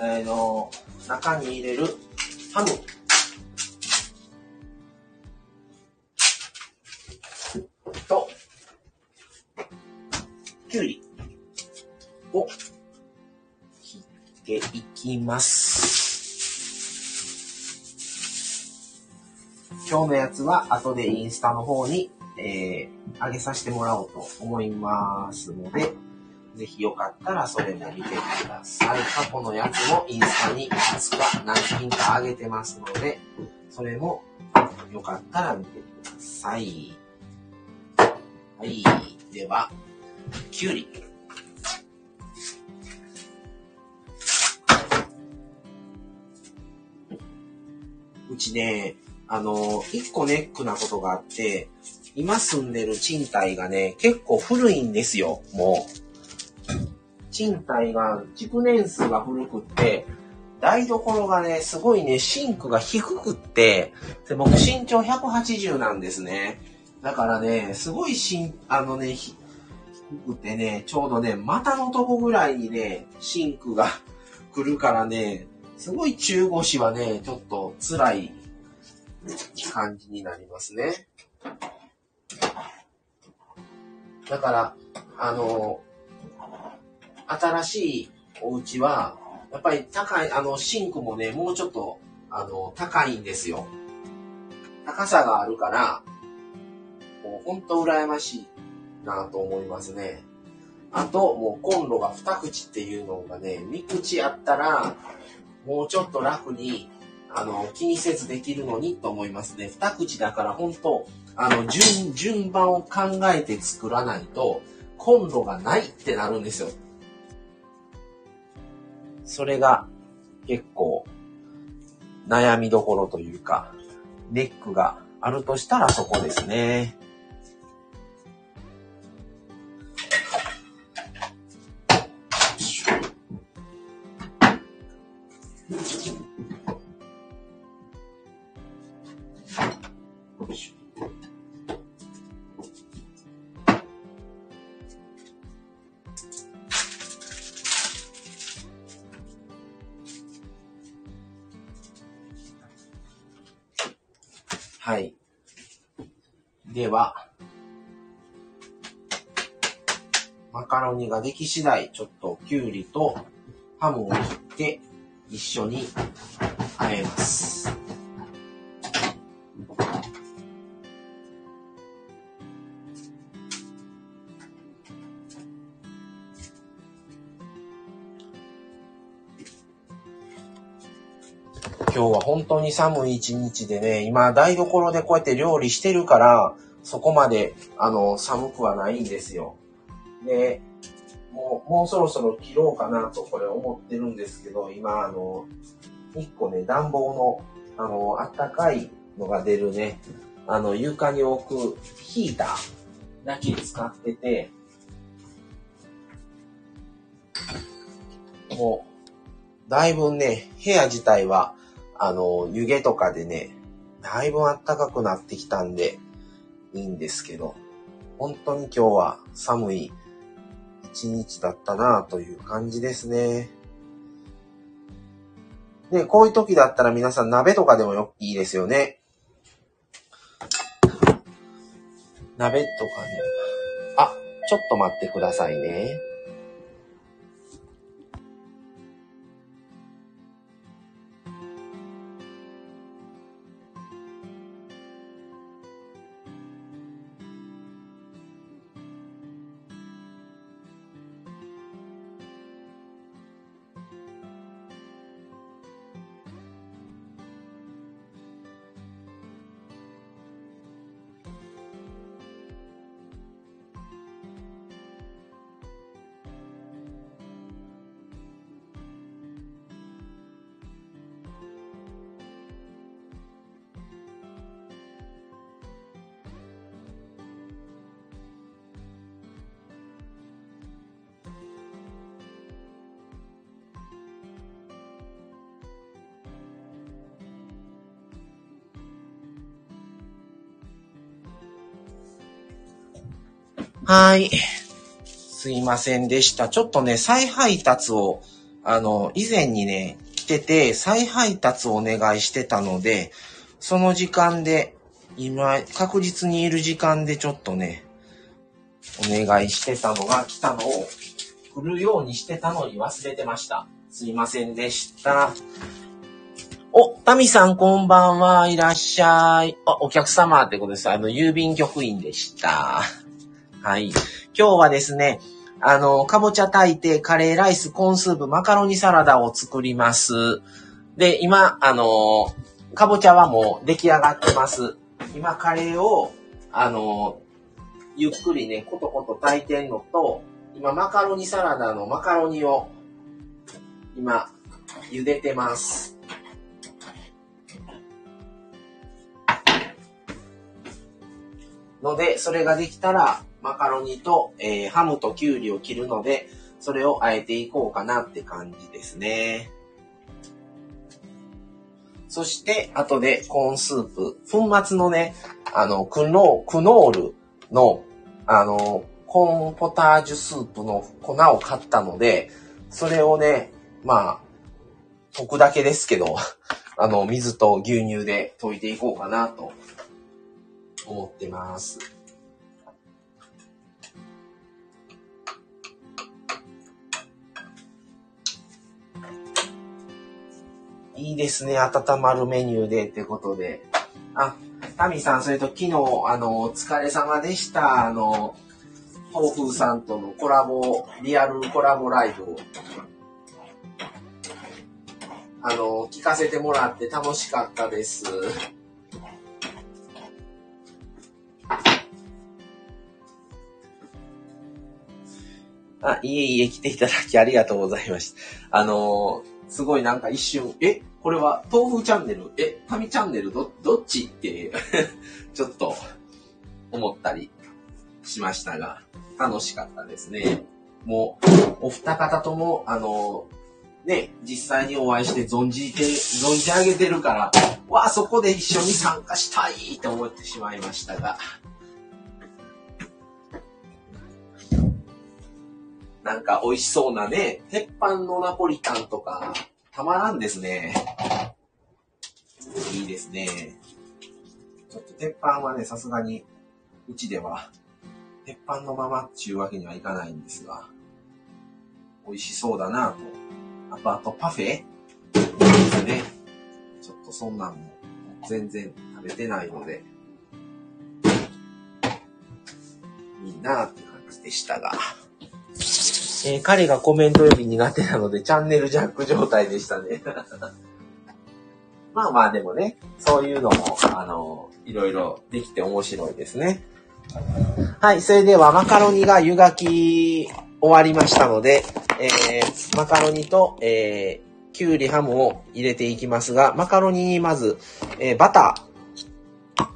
えー、の中に入れるハム。と、きゅうりを切っていきます。今日のやつは後でインスタの方にえー、上げさせてもらおうと思いますので、ぜひよかったらそれも見てください。過去のやつもインスタにいくつか何品か上げてますので、それもよかったら見てください。はい。では、きゅうり。うちね、あの、一個ネックなことがあって、今住んでる賃貸がね、結構古いんですよ、もう。賃貸が、築年数が古くって、台所がね、すごいね、シンクが低くって、で僕身長180なんですね。だからね、すごいしん、あのね、低くてね、ちょうどね、股のとこぐらいにね、シンクが来るからね、すごい中腰はね、ちょっと辛い感じになりますね。だから、あの、新しいお家は、やっぱり高い、あの、シンクもね、もうちょっと、あの、高いんですよ。高さがあるから、もうほんと羨ましいなと思いますね。あと、もうコンロが二口っていうのがね、三口あったら、もうちょっと楽に、あの、気にせずできるのにと思いますね。二口だから本当あの、順、順番を考えて作らないと、コンロがないってなるんですよ。それが結構悩みどころというか、ネックがあるとしたらそこですね。マカロニができ次第、ちょっときゅうりとハムを切って一緒に和えます。今日は本当に寒い一日でね、今台所でこうやって料理してるから、そこまで、あの、寒くはないんですよ。で、もう、そろそろ切ろうかなとこれ思ってるんですけど、今、あの、一個ね、暖房の、あの、あったかいのが出るね、あの、床に置くヒーターだけ使ってて、もう、だいぶね、部屋自体は、あの、湯気とかでね、だいぶ暖かくなってきたんで、いいんですけど、本当に今日は寒い一日だったなという感じですね。ね、こういう時だったら皆さん鍋とかでもよくいいですよね。鍋とかね。あ、ちょっと待ってくださいね。はい。すいませんでした。ちょっとね、再配達を、あの、以前にね、来てて、再配達をお願いしてたので、その時間で、今、確実にいる時間でちょっとね、お願いしてたのが来たのを、来るようにしてたのに忘れてました。すいませんでした。お、タミさんこんばんは、いらっしゃい。あ、お客様ってことです。あの、郵便局員でした。はい。今日はですね、あの、かぼちゃ炊いて、カレーライス、コーンスープ、マカロニサラダを作ります。で、今、あの、かぼちゃはもう出来上がってます。今、カレーを、あの、ゆっくりね、コトコト炊いてんのと、今、マカロニサラダのマカロニを、今、茹でてます。ので、それができたら、マカロニと、えー、ハムとキュウリを切るので、それをあえていこうかなって感じですね。そして、後でコーンスープ。粉末のね、あの、クノクノールの、あの、コーンポタージュスープの粉を買ったので、それをね、まあ、溶くだけですけど、あの、水と牛乳で溶いていこうかなと思ってます。いいですね。温まるメニューでってことで。あ、タミさん、それと昨日、あの、お疲れ様でした。あの、東風さんとのコラボ、リアルコラボライブを、あの、聞かせてもらって楽しかったです。いえいえ、来ていただきありがとうございました。あのすごいなんか一瞬、え、これは豆腐チャンネル？え、神チャンネルど、どっちって ちょっと思ったりしましたが、楽しかったですね。もう、お二方とも、あの、ね、実際にお会いして存じて、存じ上げてるから、わあ、そこで一緒に参加したいと思ってしまいましたが。なんか美味しそうなね、鉄板のナポリタンとか、たまらんですね。いいですね。ちょっと鉄板はね、さすがに、うちでは、鉄板のままっていうわけにはいかないんですが、美味しそうだなと。あと、あとパフェ？ですね。ちょっとそんなんも全然食べてないので、いいなって感じでしたが。えー、彼がコメント読み苦手なので、チャンネルジャック状態でしたね。まあまあでもね、そういうのも、あの、いろいろできて面白いですね。はい、それではマカロニが湯がき終わりましたので、えー、マカロニと、えー、きゅうりハムを入れていきますが、マカロニにまず、えー、バター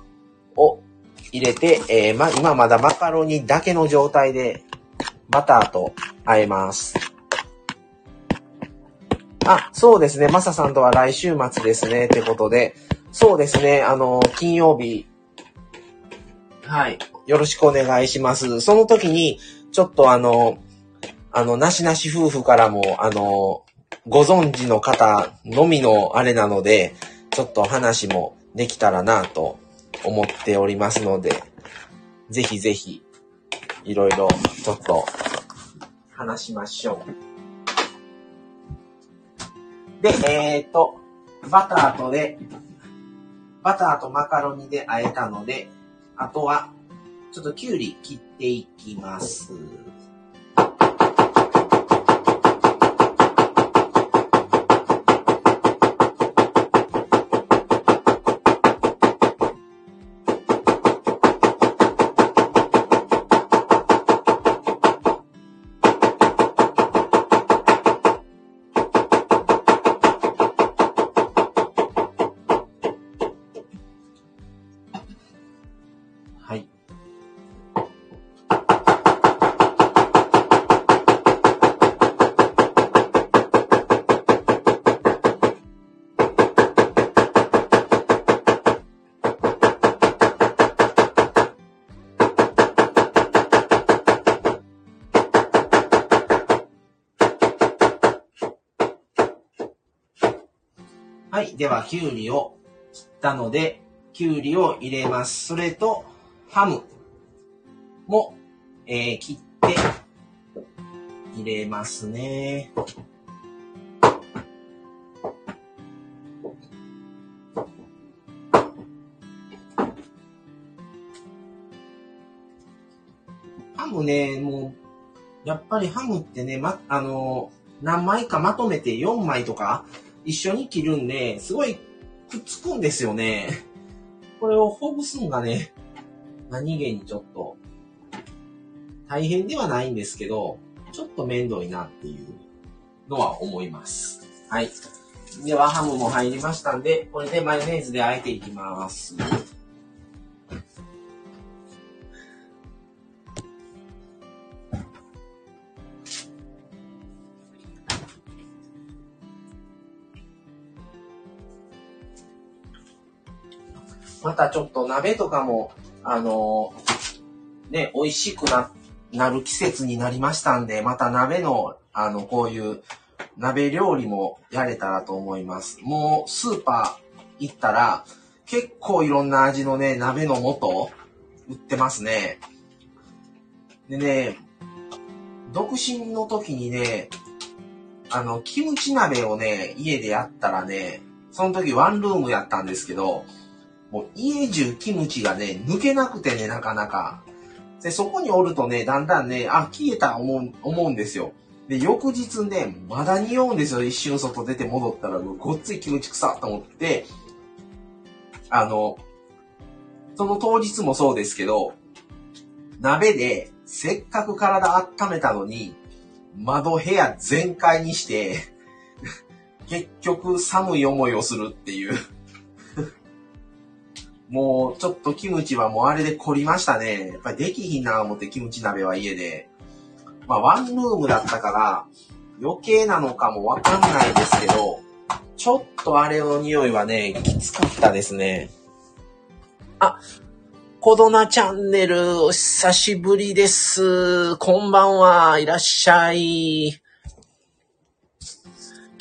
を入れて、えー、ま、今まだマカロニだけの状態で、バターと和えます。あ、そうですね。マサさんとは来週末ですね。ってことで、そうですね。あの、金曜日、はい。よろしくお願いします。その時に、ちょっとあの、あの、なしなし夫婦からも、あの、ご存知の方のみのあれなので、ちょっと話もできたらなと思っておりますので、ぜひぜひ、いろいろちょっと話しましょう。で、えっ、ー、と、バターとで、バターとマカロニで和えたので、あとは、ちょっときゅうり切っていきます。では、きゅうりを切ったので、きゅうりを入れます。それと、ハムも、えー、切って入れますね。ハムね、もう、やっぱりハムってね、ま、あの、何枚かまとめて4枚とか一緒に切るんで、すごいくっつくんですよね。これをほぐすんがね、何気にちょっと、大変ではないんですけど、ちょっと面倒いなっていうのは思います。はい。では、ハムも入りましたんで、これでマヨネーズで和えていきます。たちょっと鍋とかも、あのー、ね、美味しくな、なる季節になりましたんで、また鍋の、あの、こういう鍋料理もやれたらと思います。もうスーパー行ったら、結構いろんな味のね、鍋の素売ってますね。でね、独身の時にね、あの、キムチ鍋をね、家でやったらね、その時ワンルームやったんですけど、もう家中キムチがね、抜けなくてね、なかなか。で、そこにおるとね、だんだんね、あ、消えた思う、思うんですよ。で、翌日ね、まだ匂うんですよ。一瞬外出て戻ったら、ごっついキムチ臭と思って、あの、その当日もそうですけど、鍋でせっかく体温めたのに、窓部屋全開にして、結局寒い思いをするっていうもうちょっとキムチはもうあれで凝りましたね。やっぱりできひんな思ってキムチ鍋は家で。まあワンルームだったから余計なのかもわかんないですけど、ちょっとあれの匂いはね、きつかったですね。あ、コドナチャンネル、お久しぶりです。こんばんは、いらっしゃい。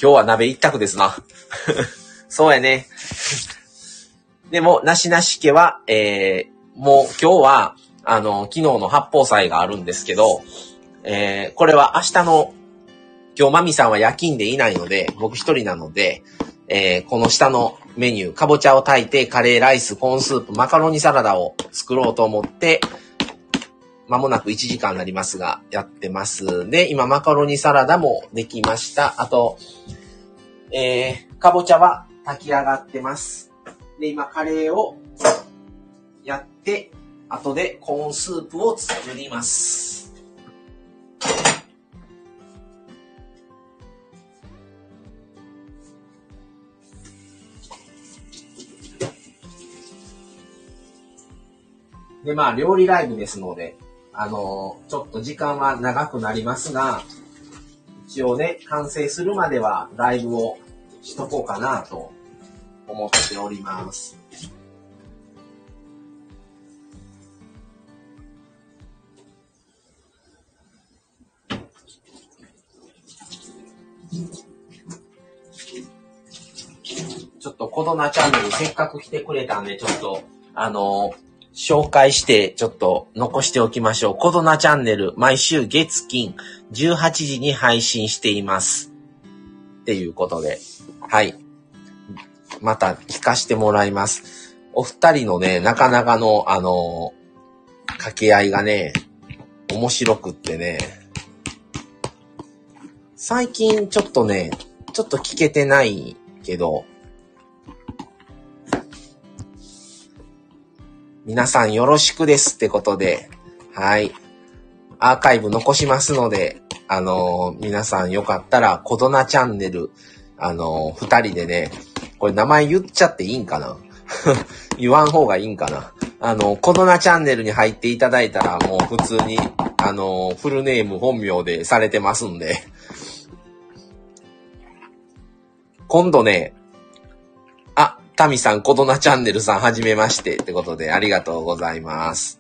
今日は鍋一択ですな。そうやね。でも、なしなし家は、えー、もう今日は、あの、昨日の八宝祭があるんですけど、えー、これは明日の、今日マミさんは夜勤でいないので、僕一人なので、えー、この下のメニュー、かぼちゃを炊いて、カレーライス、コーンスープ、マカロニサラダを作ろうと思って、まもなく1時間になりますが、やってます。で、今、マカロニサラダもできました。あと、えー、かぼちゃは炊き上がってます。で、今、カレーをやって、後でコーンスープを作ります。で、まあ、料理ライブですので、あのー、ちょっと時間は長くなりますが、一応ね、完成するまではライブをしとこうかなと思っております。ちょっとコドナチャンネルせっかく来てくれたんで、ちょっと、あの紹介してちょっと残しておきましょう。コドナチャンネル毎週月金18時に配信しています。っていうことで、はい。また聞かしてもらいます。お二人のね、なかなかの、あの掛け合いがね、面白くってね、最近ちょっとね、ちょっと聞けてないけど、皆さんよろしくですってことで、はい。アーカイブ残しますので、あのー、皆さんよかったら、コドナチャンネル、あのー、二人でね、これ名前言っちゃっていいんかな？言わん方がいいんかな？あの、コドナチャンネルに入っていただいたら、もう普通に、あの、フルネーム本名でされてますんで。今度ね、あタミさん、コドナチャンネルさん、はじめましてってことで、ありがとうございます。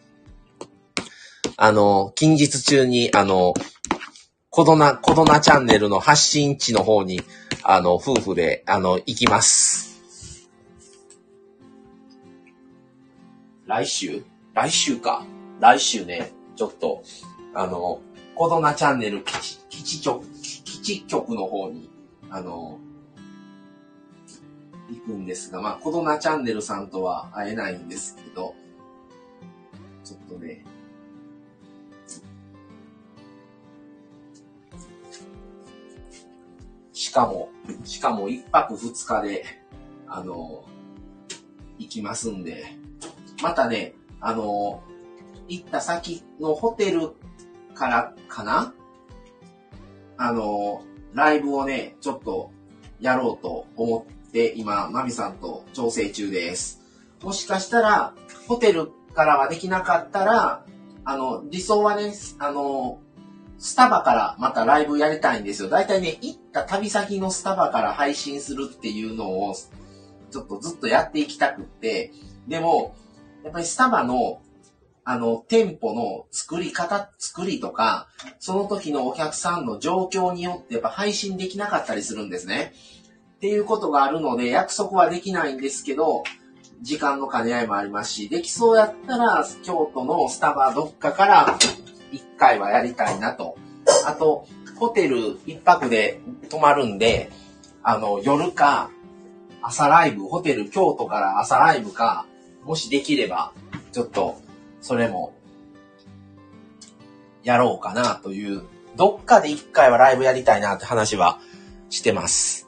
あの、近日中に、あの、コドナ、コドナチャンネルの発信地の方に、あの、夫婦で、あの、行きます。来週？来週か。来週ね、ちょっと、あの、コドナチャンネル基地、基地局、基地局の方に、あの、行くんですが、まあ、コドナチャンネルさんとは会えないんですけど、ちょっとね、しかも、しかも一泊二日で、あの、行きますんで、またね、あの、行った先のホテルからかな？あの、ライブをね、ちょっとやろうと思っで、今、マミさんと調整中です。もしかしたら、ホテルからはできなかったら、あの、理想はね、あの、スタバからまたライブやりたいんですよ。だいたいね、行った旅先のスタバから配信するっていうのを、ちょっとずっとやっていきたくって、でも、やっぱりスタバの、あの、店舗の作り方、作りとか、その時のお客さんの状況によってやっぱ配信できなかったりするんですね。っていうことがあるので、約束はできないんですけど、時間の兼ね合いもありますし、できそうやったら、京都のスタバどっかから一回はやりたいなと。あと、ホテル一泊で泊まるんで、あの、夜か、朝ライブ、ホテル京都から朝ライブか、もしできれば、ちょっと、それも、やろうかなという、どっかで一回はライブやりたいなって話はしてます。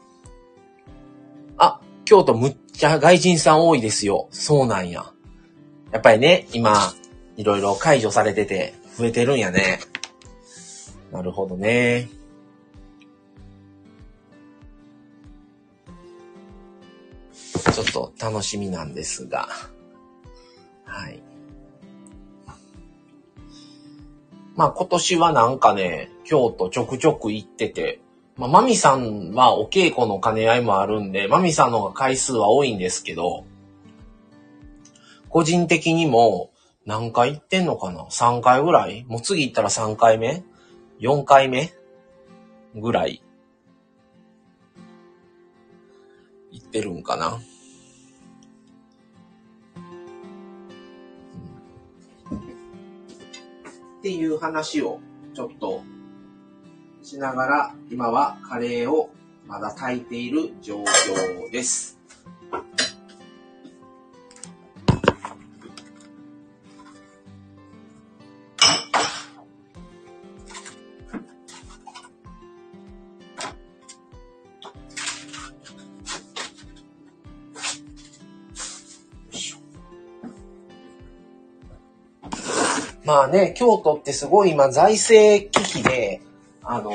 あ、京都むっちゃ外人さん多いですよ。そうなんや。やっぱりね、今、いろいろ解除されてて、増えてるんやね。なるほどね。ちょっと楽しみなんですが。はい。まあ今年はなんかね、京都ちょくちょく行ってて、まあ、マミさんはお稽古の兼ね合いもあるんで、マミさんの方が回数は多いんですけど、個人的にも何回行ってんのかな ?3 回ぐらい？もう次行ったら3回目 ?4 回目？ぐらい行ってるんかな、っていう話をちょっとしながら今はカレーをまだ炊いている状況です。まあね、京都ってすごい今財政危機で、あのー、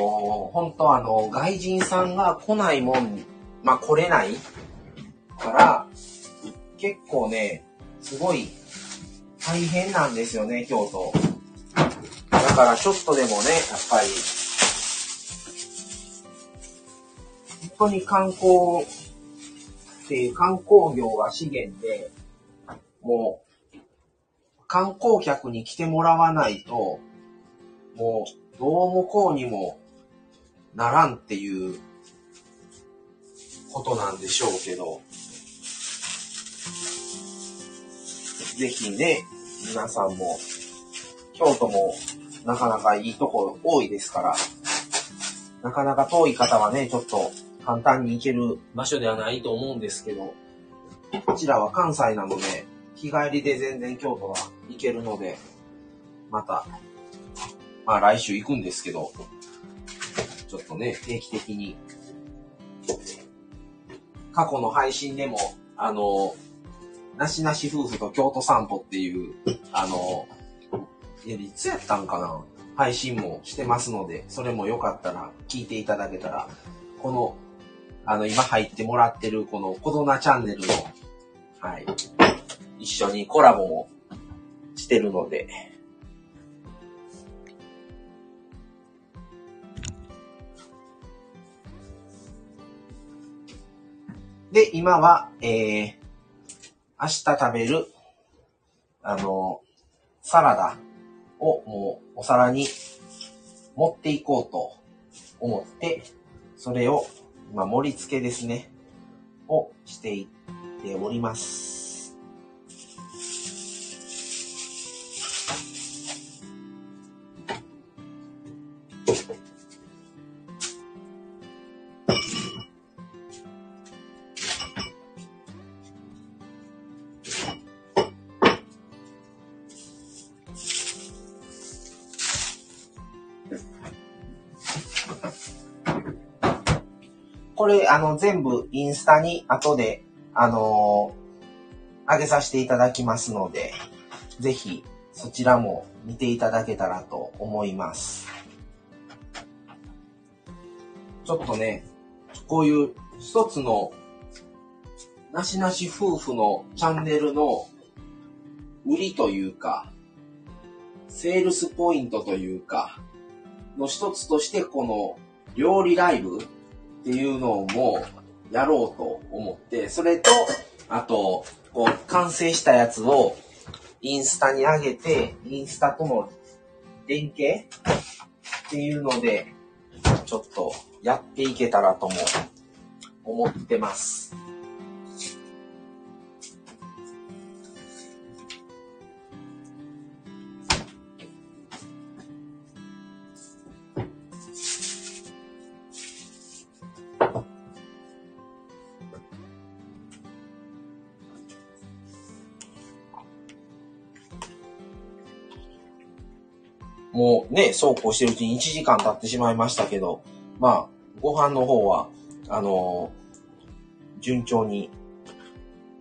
本当あの、外人さんが来ないもん、まあ来れないから、結構ね、すごい大変なんですよね、京都。だからちょっとでもね、やっぱり、本当に観光っていう観光業が資源で、もう観光客に来てもらわないと、もう、どうもこうにもならんっていうことなんでしょうけど、ぜひね、皆さんも、京都もなかなかいいところ多いですから、なかなか遠い方はね、ちょっと簡単に行ける場所ではないと思うんですけど、こちらは関西なので、日帰りで全然京都は行けるので、また、まあ来週行くんですけど、ちょっとね、定期的に、過去の配信でも、あの、なしなし夫婦と京都散歩っていう、あの、いや、いつやったんかな配信もしてますので、それもよかったら聞いていただけたら、この、あの、今入ってもらってるこのコドナチャンネルの、はい、一緒にコラボもしてるので、で、今は、えー、明日食べる、あの、サラダをもうお皿に持っていこうと思って、それを今盛り付けですね、をしていっております。あの、全部インスタに後で、あのー、上げさせていただきますので、ぜひそちらも見ていただけたらと思います。ちょっとね、こういう一つのなしなし夫婦のチャンネルの売りというか、セールスポイントというか、の一つとしてこの料理ライブっていうのもやろうと思って、それと、あと、こう、完成したやつをインスタに上げて、インスタとの連携っていうので、ちょっとやっていけたらとも思ってます。ね、そうこうしてるうちに1時間経ってしまいましたけど、まあ、ご飯の方は、あのー、順調に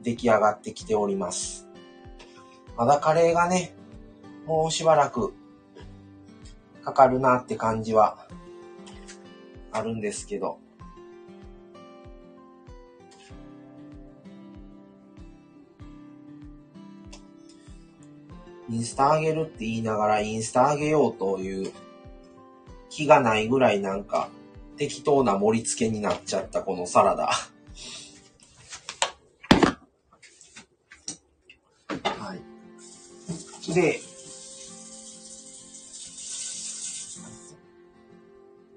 出来上がってきております。まだカレーがね、もうしばらくかかるなって感じはあるんですけど、インスタ上げるって言いながらインスタ上げようという気がないぐらいなんか適当な盛り付けになっちゃったこのサラダ。はい。で、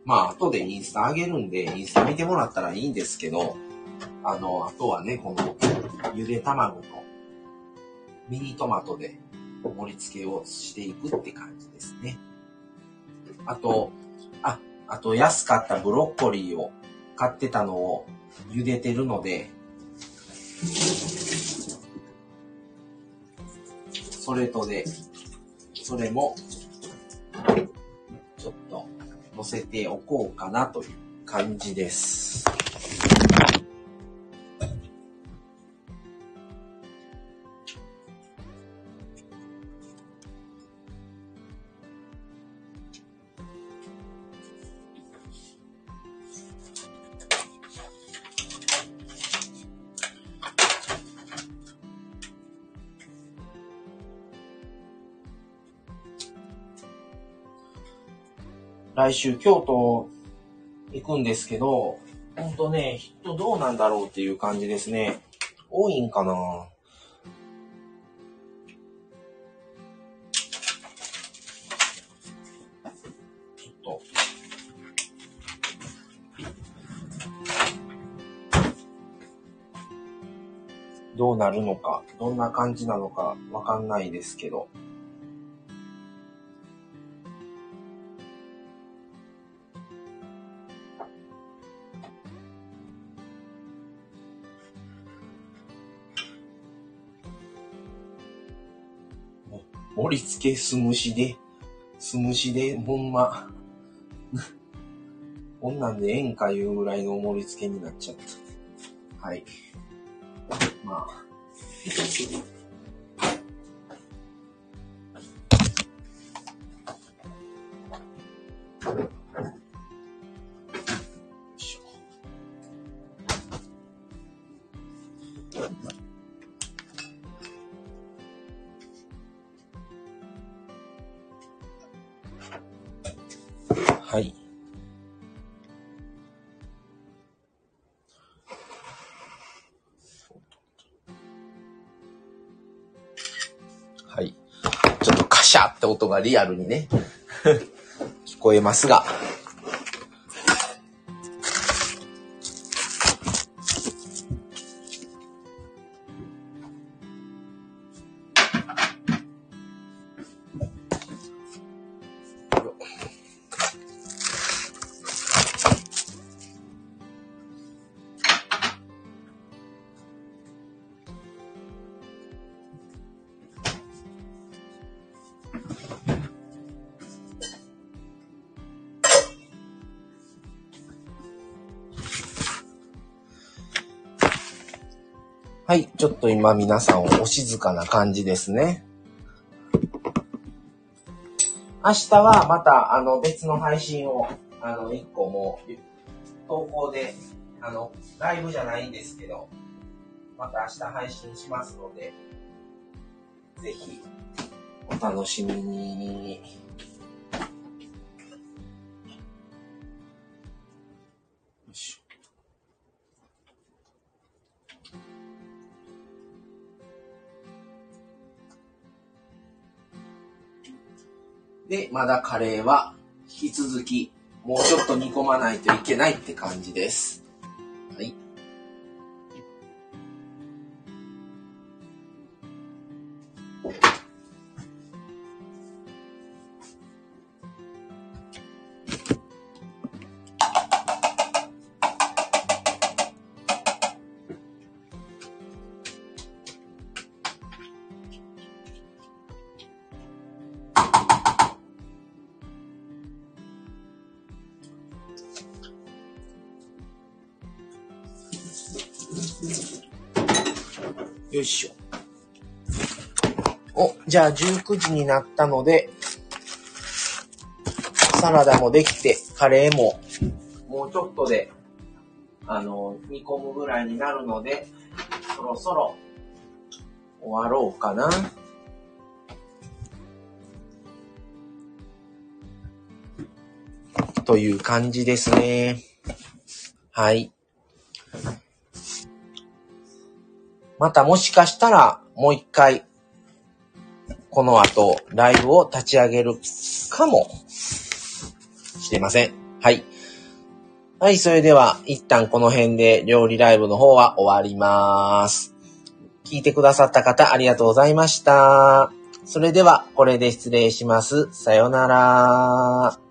まあ、後でインスタ上げるんで、インスタ見てもらったらいいんですけど、あの、あとはね、この、ゆで卵と、ミニトマトで、盛り付けをしていくって感じですね。あと、あ、あと安かったブロッコリーを買ってたのを茹でてるので、それとで、それも、ちょっと乗せておこうかなという感じです。来週京都行くんですけど、ほんとね、人どうなんだろうっていう感じですね。多いんかな？ちょっと。どうなるのか、どんな感じなのかわかんないですけど。盛り付けすむしで、すむしで、ほんま、こんなんでええんかいうぐらいの盛り付けになっちゃった。はい。まあ。ょっとカシャって音がリアルにね 聞こえますが。はい、ちょっと今皆さんお静かな感じですね。明日はまたあの別の配信をあの一個もう投稿であのライブじゃないんですけどまた明日配信しますのでぜひお楽しみに。で、まだカレーは引き続きもうちょっと煮込まないといけないって感じです。じゃあ19時になったので、サラダもできて、カレーも、もうちょっとで、あの、煮込むぐらいになるので、そろそろ、終わろうかな。という感じですね。はい。またもしかしたらもう一回、この後、ライブを立ち上げるかもしれません。はい。はい、それでは一旦この辺で料理ライブの方は終わります。聞いてくださった方ありがとうございました。それでは、これで失礼します。さよなら。